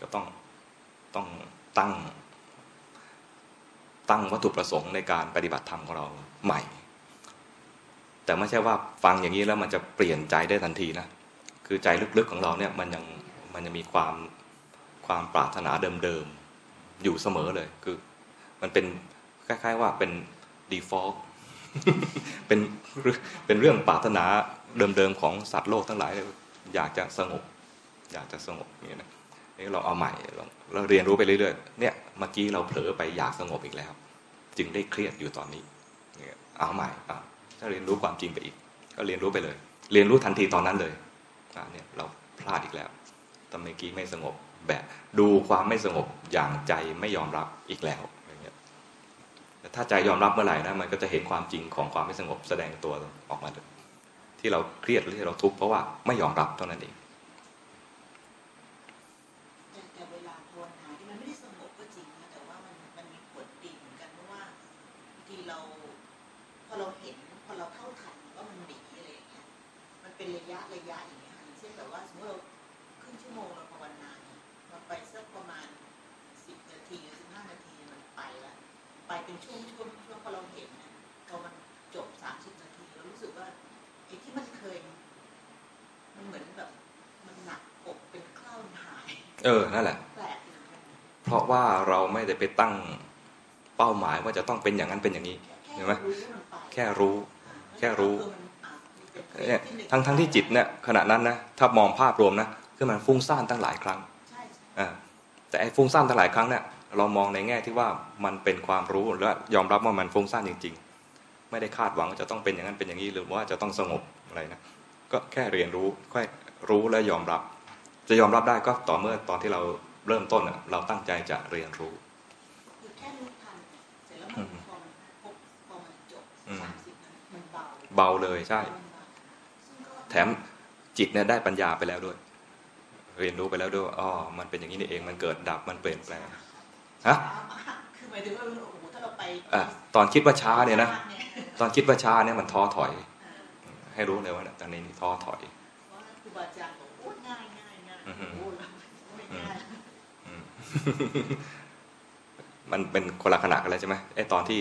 ก็ต้องต้องตั้งตั้งวัตถุประสงค์ในการปฏิบัติธรรมของเราใหม่ แต่ไม่ใช่ว่าฟังอย่างนี้แล้วมันจะเปลี่ยนใจได้ทันทีนะคือใจลึกๆของเราเนี่ยมันยังมันยังมีความความปรารถนาเดิมๆอยู่เสมอเลย คือมันเป็นคล้ายๆว่าเป็น default เป็นเป็นเรื่องปรารถนาเดิมๆของสัตว์โลกทั้งหลายเลยอยากจะสงบ อยากจะสงบอย่างนี้นะนี่เราเอาใหม่เราเรียนรู้ไปเรื่อยๆเนี่ยเมื่อกี้เราเผลอไปอยากสงบอีกแล้ว จึงได้เครียดอยู่ตอนนี้เนี่ยเอาใหม่อะถ้าเรียนรู้ความจริงไปอีก ก็เรียนรู้ไปเลย เรียนรู้ทันทีตอนนั้นเลยอะเนี่ยเราพลาดอีกแล้วตอนเมื่อกี้ไม่สงบแบบดูความไม่สงบอย่างใจไม่ยอมรับอีกแล้ว แต่ถ้าใจยอมรับเมื่อไหร่นะมันก็จะเห็นความจริงของความไม่สงบแสดงตัวออกมาที่เราเครียดหรือที่เราทุกข์เพราะว่าไม่ยอมรับเท่านั้นเอง เออ นั่นแหละแปลกอยู่เหมือนกันเพราะว่าเราไม่ได้ไปตั้งเป้าหมายว่าจะต้องเป็นอย่างนั้นเป็นอย่างนี้เห็นไหมแค่รู้ แค่รู้เนี่ยทั้งทั้งที่จิตเนี่ยขณะนั้นนะถ้ามองภาพรวมนะคือมันฟุ้งซ่านตั้งหลายครั้งใช่อ่าแต่ไอ้ฟุ้งซ่านตั้งหลายครั้งเนี่ยเรามองในแง่ที่ว่ามันเป็นความรู้และยอมรับว่ามันฟุ้งซ่านจริง ๆ ไม่ได้คาดหวังว่าจะต้องเป็นอย่างนั้นเป็นอย่างนี้หรือว่าจะต้องสงบอะไรนะก็แค่เรียนรู้แค่รู้และยอมรับ จะยอมรับได้ก็ต่อเมื่อตอนที่เราเริ่มต้นอะเราตั้งใจจะเรียนรู้คือแค่รู้ทันเสร็จแล้วมันพอมันพบพอมันจบอืมสามสิบนาทีมันเบาเบาเลยใช่มันเบาซึ่งก็แถมจิตเนี่ยได้ปัญญาไปแล้วด้วย เรียนรู้ไปแล้วด้วยว่าอ๋อมันเป็นอย่างนี้นี่เองมันเกิดดับมันเปลี่ยนแปลงฮะคือหมายถึงว่าโอ้โหถ้าเราไปอะตอนคิดว่าช้าเนี่ยนะเนี่ยตอนคิดว่าช้าเนี่ยมันท้อถอยเออให้รู้เลยว่าเนี่ยตอนนี้นี่ท้อถอยเพราะว่าครูบาอาจารย์บอกโอ้ง่ายง่ายง่าย อือฮึ โอ้เราไม่ง่าย อื มันเป็นคนละขณะกันเลยใช่ไหมไอ้ตอนที่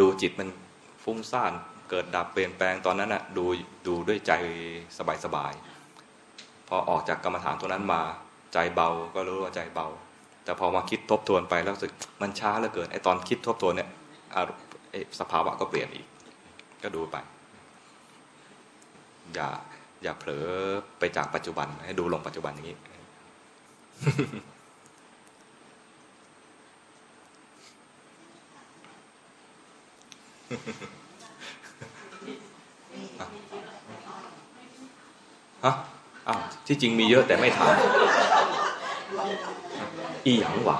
ดูจิตมันฟุ้งซ่านเกิดดับเปลี่ยนแปลงตอนนั้นน่ะดูดูด้วยใจสบายๆพอออกจากกรรมฐานตัวนั้นมาใจเบาก็รู้ว่าใจเบา แต่พอมาคิดทบทวนไปแล้วรู้สึกมันช้าเหลือเกินไอ้ตอนคิดทบทวนเนี่ยสภาวะก็เปลี่ยนอีก ก็ดูไป อย่าอย่าเผลอไปจากปัจจุบัน ให้ดูลงปัจจุบันอย่างนี้ ฮะอ้าวที่จริงมีเยอะแต่ไม่ถามอีหยังวะ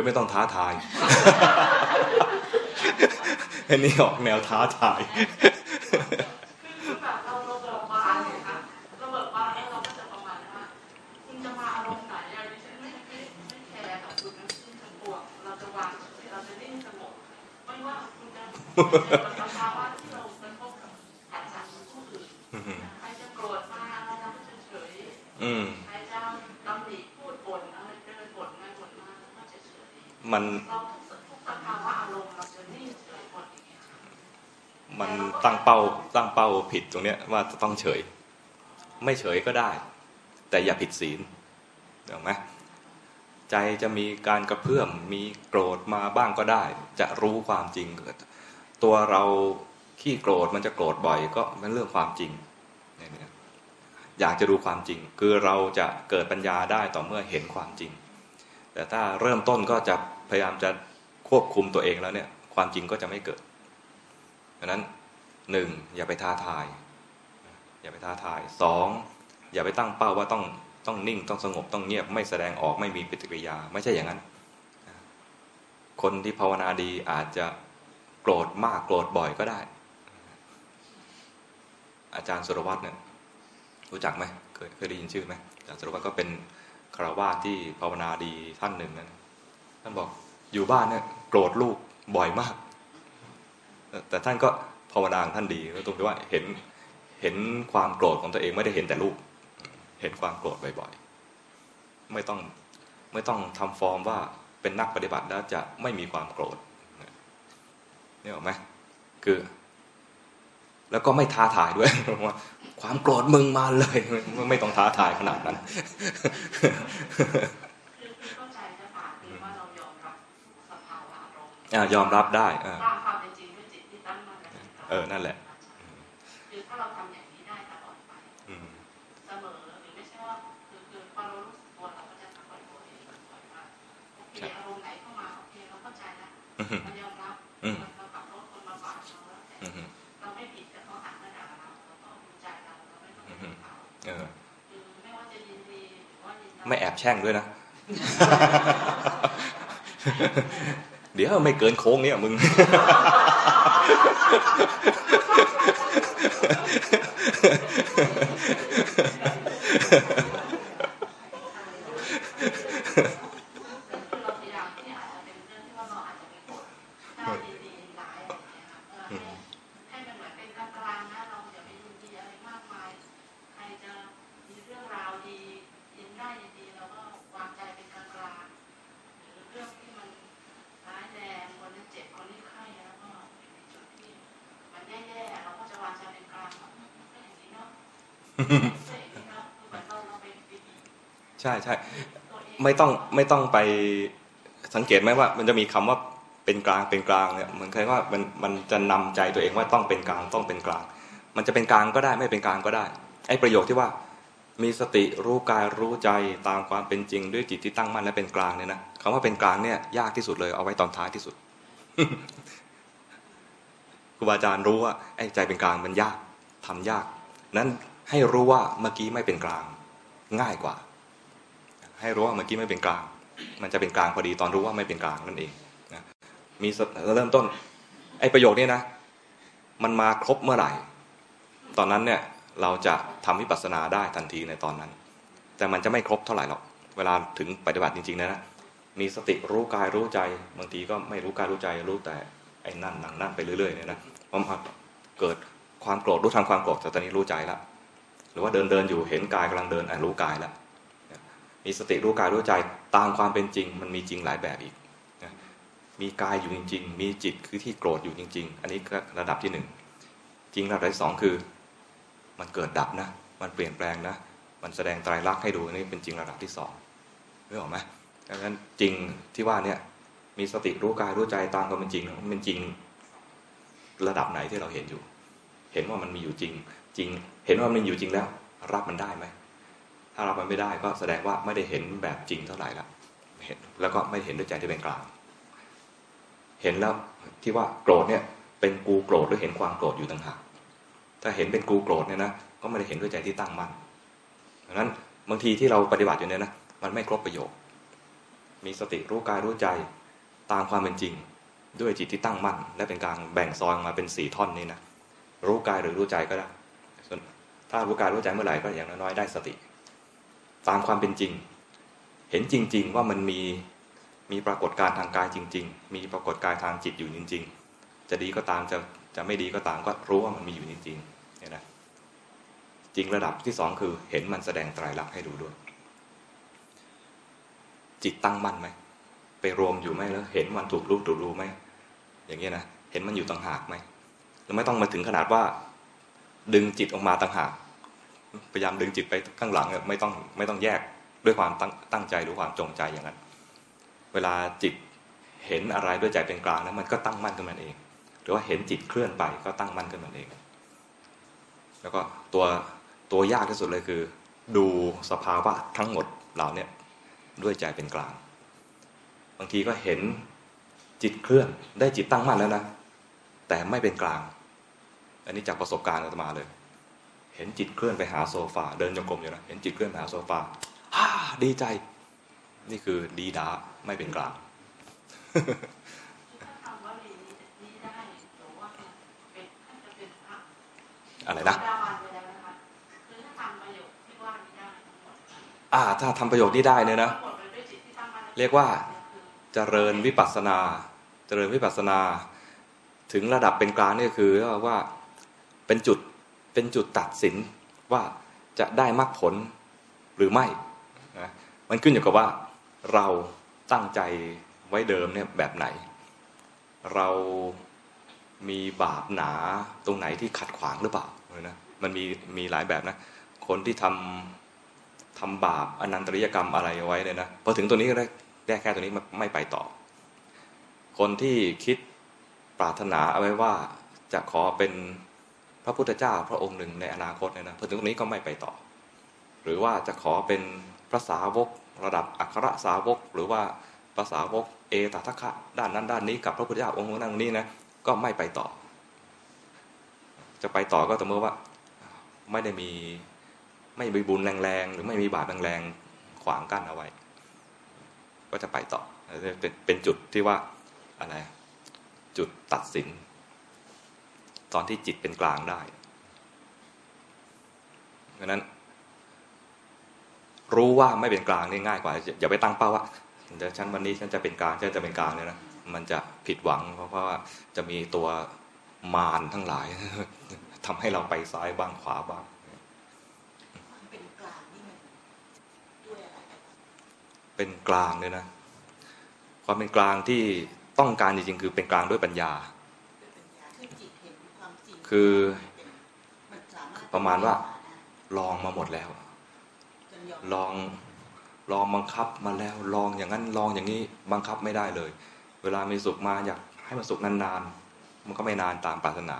ฮ้ยไม่ต้องท้าทาย อันนี้ออกแนวท้าทาย ตรงเนี้ยว่าจะต้องเฉย ไม่เฉยก็ได้ แต่อย่าผิดศีลเห็นไหมใจจะมีการกระเพื่อมมีโกรธมาบ้างก็ได้ จะรู้ความจริง ตัวเราขี้โกรธมันจะโกรธบ่อยก็เป็นเรื่องความจริงอยากจะดูความจริง คือเราจะเกิดปัญญาได้ต่อเมื่อเห็นความจริง แต่ถ้าเริ่มต้นก็จะพยายามจะควบคุมตัวเองแล้วเนี่ย ความจริงก็จะไม่เกิดดังนั้น หนึ่งอย่าไปท้าทาย อย่าไปท้าทายสองอย่าไปตั้งเป้าว่าต้องต้องนิ่งต้องสงบต้องเงียบไม่แสดงออกไม่มีปฏิกิริยา ไม่ใช่อย่างนั้น คนที่ภาวนาดีอาจจะโกรธมากโกรธบ่อยก็ได้ อาจารย์สุรวัตรเนี่ยรู้จักไหมเคยเคยได้ยินชื่อไหมอาจารย์สุรวัตรก็เป็นคารวาสที่ภาวนาดีท่านหนึ่งนะท่านบอกอยู่บ้านเนี่ยโกรธลูกบ่อยมาก แต่ท่านก็ ภาวนาของท่านดีตรงที่ว่าเห็นเห็นความโกรธของตัวเองไม่ได้เห็นแต่ลูกเห็นความโกรธบ่อยๆ ไม่ต้องไม่ต้องทำฟอร์มว่าเป็นนักปฏิบัติแล้วจะไม่มีความโกรธนี่หรอกไหมคือ แล้วก็ไม่ท้าทายด้วยว่าความโกรธมึงมาเลย ไม่ต้องท้าทายขนาดนั้นคือคือเข้าใจจะป่ะคือว่าเรายอมรับสภาวะอารมณ์อะยอมรับได้อะตา เออ นั่นแหละคือถ้าเราทำอย่างนี้ได้ตลอดไปอืมเสมอหรือไม่ใช่ว่าคือคือพอเรารู้สึกตัวเราก็จะทำบ่อยๆเองบ่อยๆว่าโอเคอารมณ์ไหนเข้ามาโอเคเราเข้าใจแล้วอืมมันยอมรับอืมเราขับรถคนมาปาดเราแล้วแต่อืมเราไม่ผิดแต่เขาหักมาด่าเราเราต้องดูใจเราเราไม่ต้องไปด่าเขาเออคือไม่ว่าจะยินดีหรือว่ายินร้ายไม่แอบแช่งด้วยนะเดี๋ยวไม่เกินโค้งเนี่ยมึง Ha ha ha. ใช่ใช่ไม่ต้องไม่ต้องไปสังเกตไหมว่า มันจะมีคำว่าเป็นกลางเป็นกลางเนี่ยเหมือนใครว่ามันมันจะนำใจตัวเองว่าต้องเป็นกลางต้องเป็นกลาง มันจะเป็นกลางก็ได้ไม่เป็นกลางก็ได้ไอ้ประโยคที่ว่ามีสติรู้กายรู้ใจตามความเป็นจริงด้วยจิตที่ตั้งมั่นและเป็นกลางเนี่ยนะคำว่าเป็นกลางเนี่ยยากที่สุดเลยเอาไว้ตอนท้ายที่สุดครูบาอาจารย์รู้ว่าไอ้ใจเป็นกลางมันยากทำยาก นั้นให้รู้ว่าเมื่อกี้ไม่เป็นกลาง ง่ายกว่า ให้รู้ว่าเมื่อกี้ไม่เป็นกลาง มันจะเป็นกลางพอดีตอนรู้ว่าไม่เป็นกลางนั่นเองนะมีเริ่มต้น ไอ้ประโยคนี้นะ มันมาครบเมื่อไหร่ ตอนนั้นเนี่ยเราจะทำวิปัสสนาได้ทันทีในตอนนั้น แต่มันจะไม่ครบเท่าไหร่หรอก เวลาถึงปฏิบัติจริงๆนะนะ มีสติรู้กายรู้ใจ บางทีก็ไม่รู้กายรู้ใจรู้แต่ไอ้นั่นหนังนั่นไปเรื่อยๆเนี่ยนะพอมาเกิดความโกรธรู้ทันความโกรธแต่ตอนนี้รู้ใจแล้วหรือว่าเดินเดินอยู่เห็นกายกำลังเดินอะรู้กายแล้ว มีสติรู้กายรู้ใจตามความเป็นจริง มันมีจริงหลายแบบอีกนะมีกายอยู่จริง ๆ มีจิตคือที่โกรธอยู่จริง ๆ อันนี้ก็ระดับที่หนึ่งจริงระดับที่สองคือ มันเกิดดับนะ มันเปลี่ยนแปลงนะ มันแสดงไตรลักษณ์ให้ดูนี่เป็นจริงระดับที่สองรู้ออกไหมดังนั้นจริงที่ว่าเนี่ยมีสติรู้กายรู้ใจตามความเป็นจริงมันเป็นจริงระดับไหนที่เราเห็นอยู่ เห็นว่ามันมีอยู่จริง จริง เห็นว่ามันอยู่จริงแล้ว รับมันได้ไหม ถ้ารับมันไม่ได้ก็แสดงว่าไม่ได้เห็นแบบจริงเท่าไหร่ละเห็นแล้วก็ไม่เห็นด้วยใจที่เป็นกลาง เห็นแล้วที่ว่าโกรธเนี่ยเป็นกูโกรธหรือเห็นความโกรธอยู่ต่างหากถ้าเห็นเป็นกูโกรธเนี่ยนะก็ไม่ได้เห็นด้วยใจที่ตั้งมั่นดังนั้นบางทีที่เราปฏิบัติอยู่เนี่ยนะมันไม่ครบประโยค มีสติรู้กายรู้ใจตามความเป็นจริง ด้วยจิตที่ตั้งมั่น และเป็นการแบ่งซอยมาเป็นสี่ท่อนนี้นะรู้กายหรือรู้ใจก็ได้ส่วนถ้ารู้กายรู้ใจเมื่อไหร่ก็อย่างน้อยๆได้สติ ตามความเป็นจริง เห็นจริง ๆ ว่ามันมีมีปรากฏการทางกายจริง ๆ มีปรากฏการทางจิตอยู่จริง ๆ จะดีก็ตามจะจะไม่ดีก็ตามก็รู้ว่ามันมีอยู่จริงๆเนี่ยนะจริงระดับที่สองคือ เห็นมันแสดงไตรลักษณ์ให้ดูด้วย จิตตั้งมั่นไหมไปรวมอยู่ไหมแล้ว เห็นมันถูกรู้ถูกรู้ไหมอย่างเงี้ยนะเห็นมันอยู่ต่างหากไหมแล้วไม่ต้องมาถึงขนาดว่า ดึงจิตออกมาต่างหาก พยายามดึงจิตไปข้างหลังไม่ต้องไม่ต้องแยกด้วยความตั้งงใจหรือความจงใจอย่างนั้น เวลาจิตเห็นอะไรด้วยใจเป็นกลางแล้วมันก็ตั้งมั่นขึ้นมาเอง หรือว่าเห็นจิตเคลื่อนไปก็ตั้งมั่นขึ้นมาเอง แล้วก็ตัวตัวยากที่สุดเลยคือ ดูสภาวะทั้งหมดเหล่านี้ด้วยใจเป็นกลาง บางทีก็เห็นจิตเคลื่อนได้จิตตั้งมั่นแล้วนะ แต่ไม่เป็นกลาง อันนี้จากประสบการณ์อาตมาเลย เห็นจิตเคลื่อนไปหาโซฟา เดินจงกรมอยู่นะเห็นจิตเคลื่อนไปหาโซฟาฮ่าดีใจ นี่คือดีดาไม่เป็นกลางถ้าทำว่าเรียนนี้ได้หรือว่าเป็นท่านจะเป็นพระอะไรนะดาวันไปแล้วนะคะคือถ้าทำประโยคที่ว่านี้ได้ทั้งหมดอ่า ถ้าทำประโยชน์นี้ได้เนี่ยนะทั้งหมดเลยด้วยจิตที่ตั้งมั่นเรียกว่าเจริญวิปัสสนา เจริญวิปัสสนา ถึงระดับเป็นกลางนี่ก็คือว่าเป็นจุด เป็นจุดตัดสินว่าจะได้มรรคผลหรือไม่นะมันขึ้นอยู่กับว่าเราตั้งใจไว้เดิมเนี่ยแบบไหน เรามีบาปหนาตรงไหนที่ขัดขวางหรือเปล่านะมันมีมีหลายแบบนะ คนที่ทำทำบาปอนันตริยกรรมอะไรไว้เนี่ยนะพอถึงตัวนี้ก็ได้ได้แค่ตัวนี้ไม่ไปต่อ คนที่คิดปรารถนาเอาไว้ว่าจะขอเป็น ระพุทธเจ้าพระองค์หนึ่งในอนาคตเนี่ยนะพอถึงตรงนี้ก็ไม่ไปต่อ หรือว่าจะขอเป็นพระสาวกระดับอัครสาวก หรือว่าพระสาวกเอตทัคคะด้านนั้นด้านนี้กับพระพุทธเจ้าองค์นั้นองค์นี้นะก็ไม่ไปต่อ จะไปต่อก็ต่อเมื่อว่าไม่ได้มีไม่มีบุญแรงๆหรือไม่มีบาปแรงๆขวางกั้นเอาไว้ ก็จะไปต่อเป็นเป็นจุดที่ว่าอะไรจุดตัดสิน ตอนที่จิตเป็นกลางได้ดังนั้น รู้ว่าไม่เป็นกลางนี่ง่ายกว่า อย่าไปตั้งเป้าว่าเดี๋ยวฉันวันนี้ฉันจะเป็นกลางฉันจะเป็นกลางเนี่ยนะมันจะผิดหวัง เพราะว่าจะมีตัวมารทั้งหลายทำให้เราไปซ้ายบ้างขวาบ้างเป็นกลางด้วยอะไรกันเป็นกลางเลยนะความเป็นกลางที่ต้องการจริงๆคือเป็นกลางด้วยปัญญา ด้วยปัญญาคือจิตเห็น คือประมาณว่า ลองมาหมดแล้ว ลองลองบังคับมาแล้ว ลองอย่างนั้นลองอย่างนี้บังคับไม่ได้เลย เวลามีสุขมาอยากให้มันสุขนานๆมันก็ไม่นานตามปรารถนา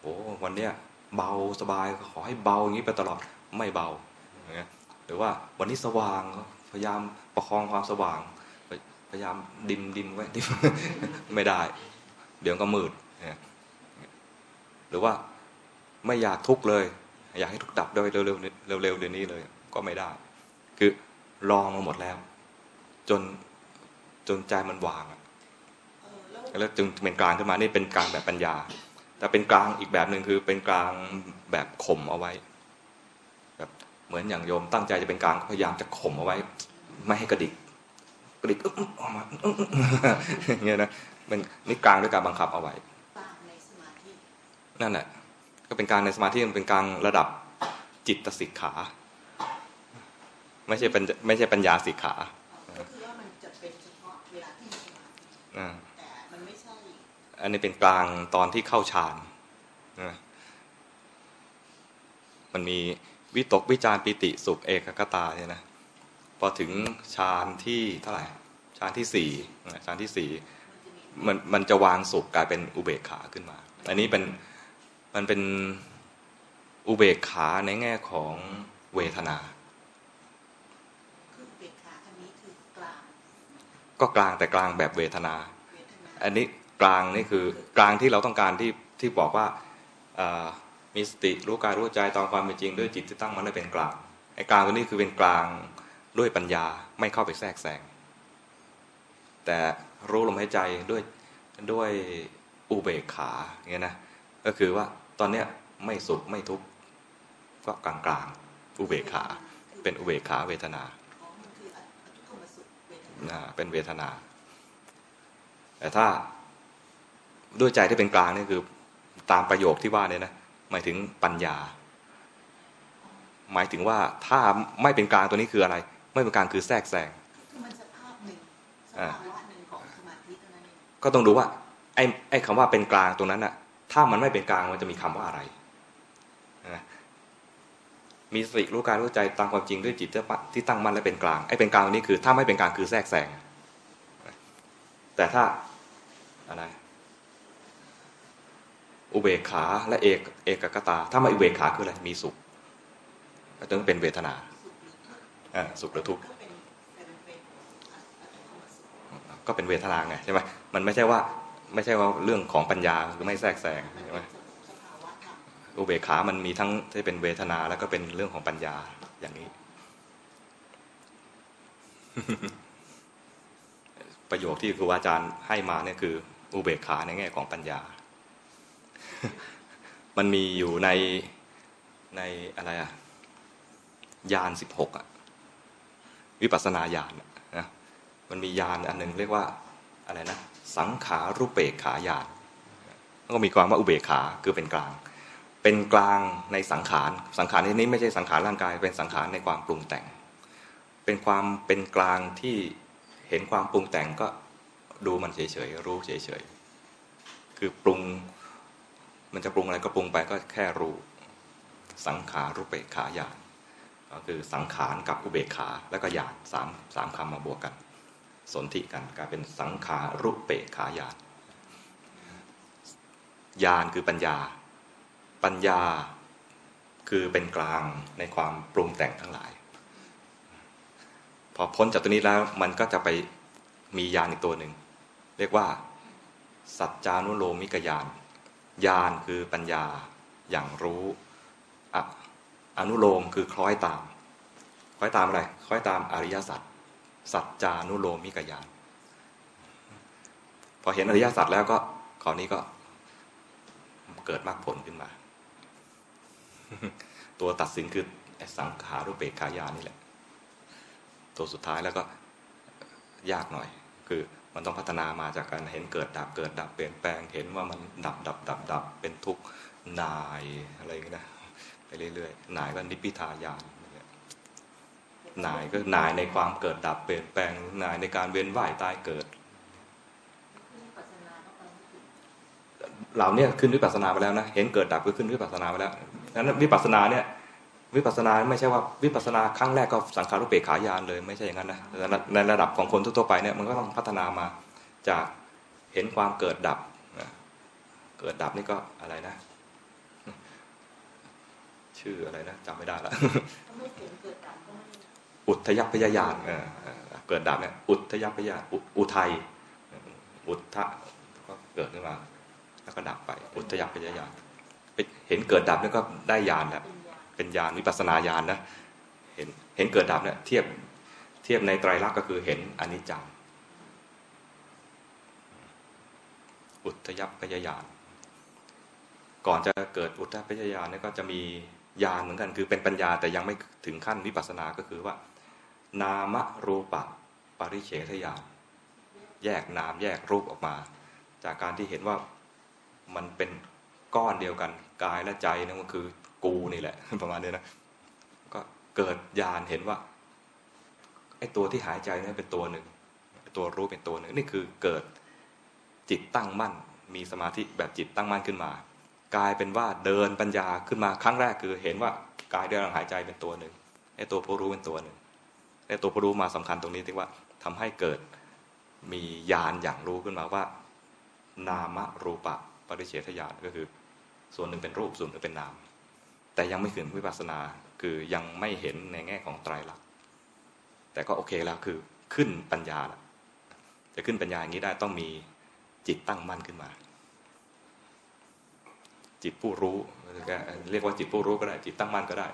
โอ้วันเนี้ยเบาสบายขอให้เบาอย่างนี้ไปตลอดไม่เบาหรือว่าวันนี้สว่างพยายามประคองความสว่าง พยายามดิมดิมไว้ดิมไม่ได้ เดี๋ยวก็มืด รือว่าไม่อยากทุกข์เลย อยากให้ทุกข์ดับโดยเร็วๆเร็วๆเดี๋ยวนี้เลย ก็ไม่ได้ คือลองมาหมดแล้ว จนจนใจมันวางแล้วจึงเป็นกลางขึ้นมานี่เป็นกลางแบบปัญญา แต่เป็นกลางอีกแบบหนึ่งคือเป็นกลางแบบข่มเอาไว้ แบบเหมือนอย่างโยมตั้งใจจะเป็นกลางพยายามจะข่มเอาไว้ ไม่ให้กระดิกกระดิกออกมาเงี้ยนะมันนี่กลางด้วยการบังคับเอาไว้ ตามในสมาธิ นั่นแหละก็เป็นการในสมาธิมันเป็นการระดับจิตสิกขา ไม่ใช่เป็นไม่ใช่ปัญญาสิกขาก็คือว่ามันจะเป็นเฉพาะเวลาที่มีสมาธิอ่าแต่มันไม่ใช่อันนี้เป็นกลางตอนที่เข้าฌานนะมันมีวิตกวิจารปิติสุขเอกคตาเนี่ยนะพอถึงฌานที่เท่าไหร่ฌานที่สี่นะฌานที่สี่มันจะมีมันมันจะวางสุขกลายเป็นอุเบกขาขึ้นมา อันนี้เป็น มันเป็นอุเบกขาในแง่ของเวทนา คือเบกขาอันนี้คือกลาง ก็กลางแต่กลางแบบเวทนาเวทนา อันนี้กลางนี่คือกลางที่เราต้องการที่ที่บอกว่าเอ่อมีสติรู้กายรู้ใจตามความเป็นจริงด้วยจิตที่ตั้งมันได้เป็นกลางไอ้กลางตัวนี้คือเป็นกลางด้วยปัญญาไม่เข้าไปแทรกแซงแต่รู้ลมหายใจด้วยด้วยอุเบกขาอย่างเงี้ยนะก็คือว่า ตอนเนี้ยไม่สุขไม่ทุกข์ก็กลางกลางๆอุเบกขา เป็นอุเบกขาเวทนาอ๋อมันคืออทุกขมสุขเวทนาอ่าเป็นเวทนา แต่ถ้าด้วยใจที่เป็นกลางนี่คือ ตามประโยคที่ว่าเนี่ยนะหมายถึงปัญญา หมายถึงว่าถ้าไม่เป็นกลางตัวนี้คืออะไร ไม่เป็นกลางคือแทรกแซงคือมันสภาพหนึ่งสอ่าภาวะหนึ่งของสมาธิเท่านั้นเองก็ต้องดูว่าไอ้ไอ้คำว่าเป็นกลางตรงนั้นน่ะ ถ้ามันไม่เป็นกลางมันจะมีคำว่าอะไรนะมีสติรู้กายรู้ใจตามความจริงด้วยจิตที่ตั้งมั่นและเป็นกลางไอ้เป็นกลางตรงนี้คือ ถ้าไม่เป็นกลางคือแทรกแซงแต่ถ้าอะไรอุเบกขาและเอกเอกกตา ถ้าไม่อุเบกขาคืออะไรมีสุข ก็ต้องเป็นเวทนาสุขหรือทุกข์อ่าสุขหรือทุกข์ก็เป็นเป็นเป็นอทุกขมสุขก็เป็นเวทนาไงใช่ไหมมันไม่ใช่ว่า ไม่ใช่ว่าเรื่องของปัญญาคือไม่แทรกแซงใช่ไหมอุเบกขามันมีทั้งที่เป็นเวทนาแล้วก็เป็นเรื่องของปัญญาอย่างนี้ ประโยคที่ครูอาจารย์ให้มาเนี่ยคือ อุเบกขาในแง่ของปัญญา มันมีอยู่ในในอะไรอะยานสิบหกอะวิปัสสนาญาณนะมันมีญาณอันหนึ่งเรียกว่าอะไรนะ สังขารุเปกขาญาณก็มีความว่าอุเบกขาคือเป็นกลาง เป็นกลางในสังขาร สังขารในนี้ไม่ใช่สังขารร่างกาย เป็นสังขารในความปรุงแต่ง เป็นความเป็นกลางที่เห็นความปรุงแต่งก็ดูมันเฉยๆรู้เฉยๆคือปรุงมันจะปรุงอะไรก็ปรุงไปก็แค่รู้สังขารุเปกขาญาณก็คือสังขารกับอุเบกขาแล้วก็ญาณสามสามคำมาบวกกัน สนธิกันกลายเป็นสังขารุเปกขาญาณญาณคือปัญญา ปัญญาคือเป็นกลางในความปรุงแต่งทั้งหลาย พอพ้นจากตัวนี้แล้วมันก็จะไปมีญาณอีกตัวหนึ่ง เรียกว่า สัจจานุโลมิกญาณญาณคือปัญญาอย่างรู้อะอนุโลมคือคล้อยตาม คล้อยตามอะไร คล้อยตามอริยสัจ สัจจานุโลมิกญาณพอเห็นอริยสัจแล้วก็คราวนี้ก็เกิดมรรคผลขึ้นมา ตัวตัดสินคือสังขารุเปกขายานี่แหละ ตัวสุดท้ายแล้วก็ยากหน่อย คือมันต้องพัฒนามาจากการเห็นเกิดดับเกิดดับเปลี่ยนแปลง เห็นว่ามันดับดับดับดับเป็นทุกข์นายอะไรอย่างเงี้ยนะไปเรื่อยๆนายก็นิพพิทายาน นายก็นายในความเกิดดับเปลี่ยนแปลงนายในการเวียนว่ายตายเกิดวิปัสสนาต้องการที่เหล่าเนี้ขึ้นวิปัสสนาไปแล้วนะเห็นเกิดดับก็ขึ้นวิปัสสนาไปแล้วนั้นวิปัสสนาเนี่ยวิปัสสนาไม่ใช่ว่าวิปัสสนาครั้งแรกก็สังขารุเปกขายานเลยไม่ใช่อย่างนั้นนะในระดับของคนทั่วไปเนี่ยมันก็ต้องพัฒนามาจากเห็นความเกิดดับนะเกิดดับนี่ก็อะไรนะ ชื่ออะไรนะจำไม่ได้ละ อุทยพยายานเกิดดับเนี่ยอุทยพยาอุทัยอุทธะก็เกิดขึ้นมา แล้วก็ดับไป อุทยพยายานเห็นเกิดดับเนี่ยก็ได้ญาณแล้วเป็นญาณเป็นวิปัสนาญาณนะเห็นเห็นเกิดดับเนี่ยเทียบเทียบในไตรลักษณ์ก็คือเห็นอนิจจังอุทยพยายานก่อนจะเกิดอุทยพยายานเนี่ยก็จะมีญาณเหมือนกัน คือเป็นปัญญาแต่ยังไม่ถึงขั้นวิปัสสนาก็คือว่า นามรูปะปริเฉทญาณแยกนามแยกรูปออกมา จากการที่เห็นว่ามันเป็นก้อนเดียวกันกายและใจนั่นก็คือกูนี่แหละ ประมาณนี้นะก็เกิดญาณเห็นว่าไอ้ตัวที่หายใจนั่นเป็นตัวหนึ่งตัวรู้เป็นตัวหนึ่งนี่คือเกิดจิตตั้งมั่น มีสมาธิแบบจิตตั้งมั่นขึ้นมา กลายเป็นว่าเดินปัญญาขึ้นมาครั้งแรกคือเห็นว่ากายเดินหายใจเป็นตัวหนึ่งไอ้ตัวผู้รู้เป็นตัวหนึ่ง ไอ้ตัวผู้รู้มาสำคัญตรงนี้ที่ว่าทำให้เกิดมีญาณอย่างรู้ขึ้นมาว่า นามรูปะปริเฉทญาณก็คือ ส่วนหนึ่งเป็นรูปส่วนหนึ่งเป็นนาม แต่ยังไม่ถึงวิปัสสนาคือยังไม่เห็นในแง่ของไตรลักษณ์แต่ก็โอเคแล้วคือขึ้นปัญญาล้วจะขึ้นปัญญาอย่างนี้ได้ต้องมีจิตตั้งมั่นขึ้นมา จิตผู้รู้เรียกว่าจิตผู้รู้ก็ได้ จิตตั้งมั่นก็ได้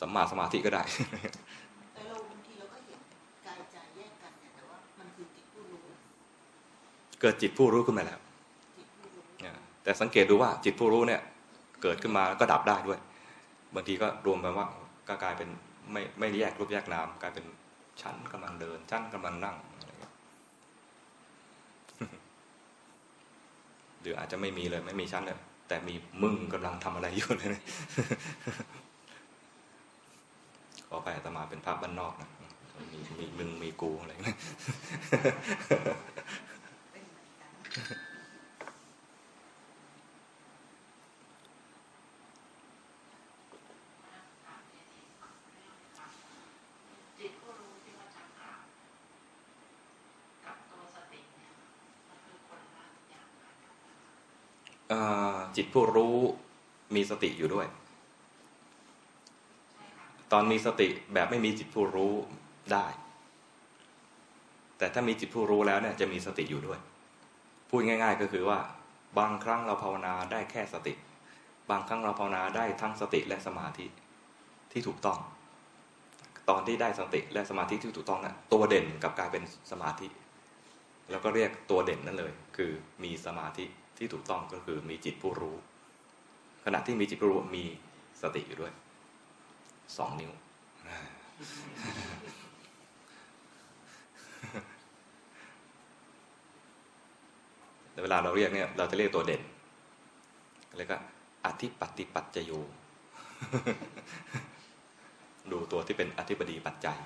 สัมมาสมาธิก็ได้ แต่เราบางทีเราก็เห็นกายใจแยกกันเนี่ยแต่ว่ามันคือจิตผู้รู้ เกิดจิตผู้รู้ขึ้นมาแล้วแต่สังเกตดูว่าจิตผู้รู้เนี่ย เกิดขึ้นมาแล้วก็ดับได้ด้วย บางทีก็รวมไปว่าก็กลายเป็นไม่ไม่แยกรูปแยกนามกลายเป็นชั้นกำลังเดินชั้นกำลังนั่งหรืออาจจะไม่มีเลย ไม่มีชั้นเลยแต่มีมึงกำลังทำอะไรอยู่เลยขอไปอาตมาเป็นพระบ้านนอกนะมีมีมึงมีกูอะไรเงี้ย จิตผู้รู้ที่ว่าจักรามกับตัวสติเนี่ยคือคนละอย่างกันจิตผู้รู้มีสติอยู่ด้วย ตอนมีสติแบบไม่มีจิตผู้รู้ได้ แต่ถ้ามีจิตผู้รู้แล้วเนี่ยจะมีสติอยู่ด้วย พูดง่าย ๆ ก็คือว่า บางครั้งเราภาวนาได้แค่สติ บางครั้งเราภาวนาได้ทั้งสติและสมาธิที่ถูกต้อง ตอนที่ได้สติและสมาธิที่ถูกต้องนะตัวเด่นกับกลายเป็นสมาธิ แล้วก็เรียกตัวเด่นนั่นเลย คือมีสมาธิที่ถูกต้องก็คือมีจิตผู้รู้ ขณะที่มีจิตผู้รู้มีสติอยู่ด้วยสองนิ้ว เวลาเราเรียกเนี่ยเราจะเรียกตัวเด่นแล้วก็อธิปฏิปัจจโยดูตัวที่เป็นอธิบดีปัจจัย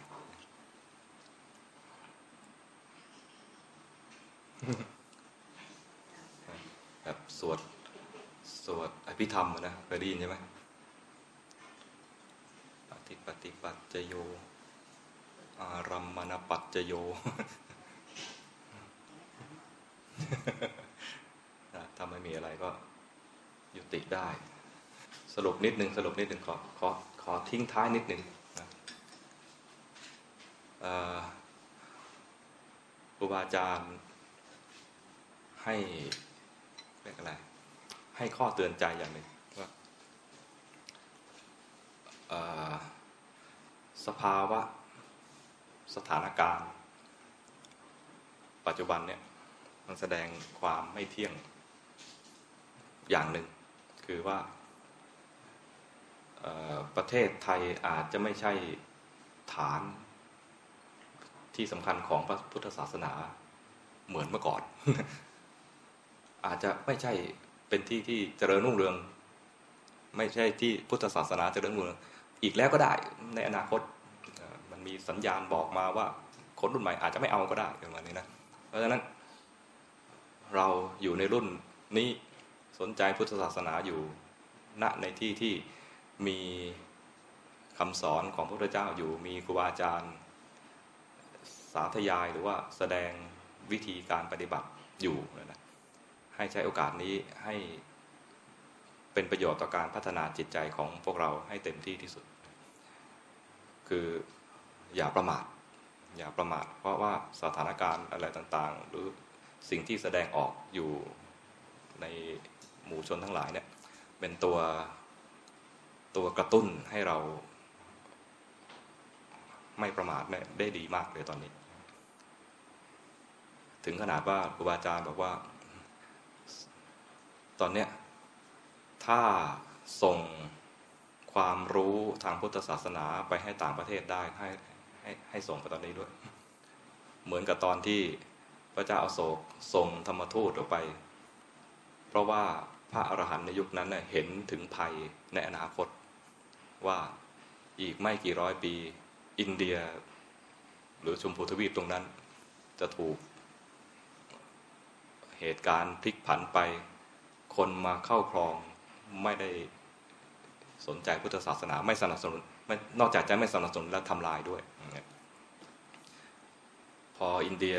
แบบสวด สวดอภิธรรมนะเคยได้ยินใช่ไหมปฏิปฏิปัจจโยอารัมมณปัจจโยนะ ถ้าไม่มีอะไรก็ยุติได้ สรุปนิดหนึ่งสรุปนิดหนึ่งขอขอขอทิ้งท้ายนิดหนึ่งนะครูบาอาจารย์ให้เรียกอะไร ให้ข้อเตือนใจอย่างหนึ่งว่าสภาวะสถานการณ์ ปัจจุบันเนี่ยมันแสดงความไม่เที่ยง อย่างหนึ่ง คือว่าประเทศไทยอาจจะไม่ใช่ฐานที่สำคัญของพระพุทธศาสนาเหมือนเมื่อก่อน อาจจะไม่ใช่เป็นที่ที่เจริญรุ่งเรือง ไม่ใช่ที่พุทธศาสนาเจริญรุ่งเรือง อีกแล้วก็ได้ในอนาคตมันมีสัญญาณบอกมาว่าคนรุ่นใหม่อาจจะไม่เอาก็ได้ประมาณนี้นะเพราะฉะนั้นเราอยู่ในรุ่นนี้ สนใจพุทธศาสนาอยู่ณในที่ที่มีคำสอนของพระพุทธเจ้าอยู่มีครูบาอาจารย์ สาธยายหรือว่าแสดงวิธีการปฏิบัติอยู่นะให้ใช้โอกาสนี้ให้เป็นประโยชน์ต่อการพัฒนาจิตใจของพวกเราให้เต็มที่ที่สุด คืออย่าประมาท อย่าประมาท เพราะว่าสถานการณ์อะไรต่างๆ หรือสิ่งที่แสดงออกอยู่ใน หมู่ชนทั้งหลายเนี่ยเป็นตัวตัวกระตุ้นให้เรา ไม่ประมาทเนี่ยได้ดีมากเลยตอนนี้ ถึงขนาดว่าครูบาอาจารย์บอกว่า ตอนเนี้ยถ้าส่งความรู้ทางพุทธศาสนาไปให้ต่างประเทศได้ให้ให้ให้ส่งไปตอนนี้ด้วย เหมือนกับตอนที่พระเจ้าอาโศกส่งธรรมทูตออกไป เพราะว่าพระอรหันต์ในยุคนั้นเห็นถึงภัยในอนาคต ว่าอีกไม่กี่ร้อยปี อินเดีย หรือชมพูทวีปตรงนั้น จะถูก เหตุการณ์พลิกผันไป คนมาเข้าครองไม่ได้สนใจพุทธศาสนาไม่สนับสนุนนอกจากจะไม่สนับสนุนและทำลายด้วยอย่างเงี้ยพออินเดีย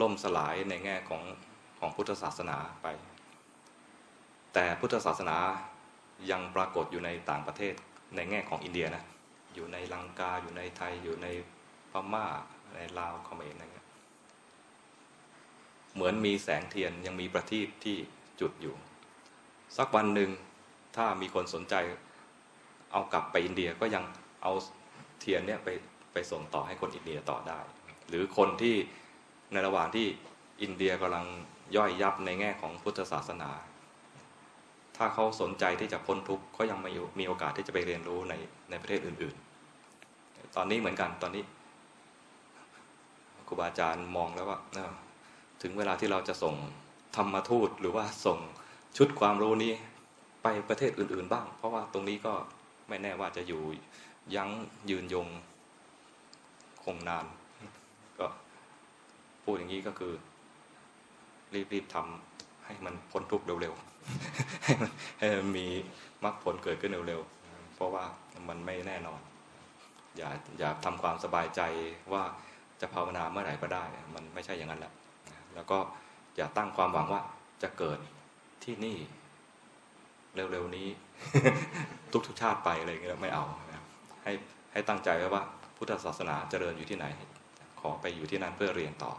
ล่มสลายในแง่ของของพุทธศาสนาไป แต่พุทธศาสนายังปรากฏอยู่ในต่างประเทศในแง่ของอินเดียนะอยู่ในลังกาอยู่ในไทยอยู่ในพม่าในลาวเขมรอะไรเงี้ยเหมือนมีแสงเทียนยังมีประทีปที่จุดอยู่ สักวันหนึ่งถ้ามีคนสนใจเอากลับไปอินเดียก็ยังเอาเทียนเนี่ยไปไปส่งต่อให้คนอินเดียต่อได้ หรือคนที่ในระหว่างที่อินเดียกำลังย่อยยับในแง่ของพุทธศาสนา ถ้าเขาสนใจที่จะพ้นทุกข์เขายังไม่มีโอกาสที่จะไปเรียนรู้ในในประเทศอื่น ๆ ตอนนี้เหมือนกันตอนนี้ครูบาอาจารย์มองแล้วว่าถึงเวลาที่เราจะส่งธรรมทูตหรือว่าส่งชุดความรู้นี้ไปประเทศอื่น ๆ บ้าง เพราะว่าตรงนี้ก็ไม่แน่ว่าจะอยู่ยั้งยืนยงคงนาน ก็พูดอย่างนี้ก็คือ รีบๆทำให้มันพ้นทุกข์เร็วๆ ให้มันมีมรรคผลเกิดขึ้นเร็วๆ เพราะว่ามันไม่แน่นอน อย่าอย่าทำความสบายใจว่าจะภาวนาเมื่อไหร่ก็ได้ มันไม่ใช่อย่างนั้นแหละแล้วก็อย่าตั้งความหวังว่าจะเกิดที่นี่ เร็วๆนี้ ทุกๆชาติไปอะไรอย่างเงี้ยไม่เอาให้ให้ตั้งใจไว้ว่า พุทธศาสนาเจริญอยู่ที่ไหน ขอไปอยู่ที่นั่นเพื่อเรียนต่อ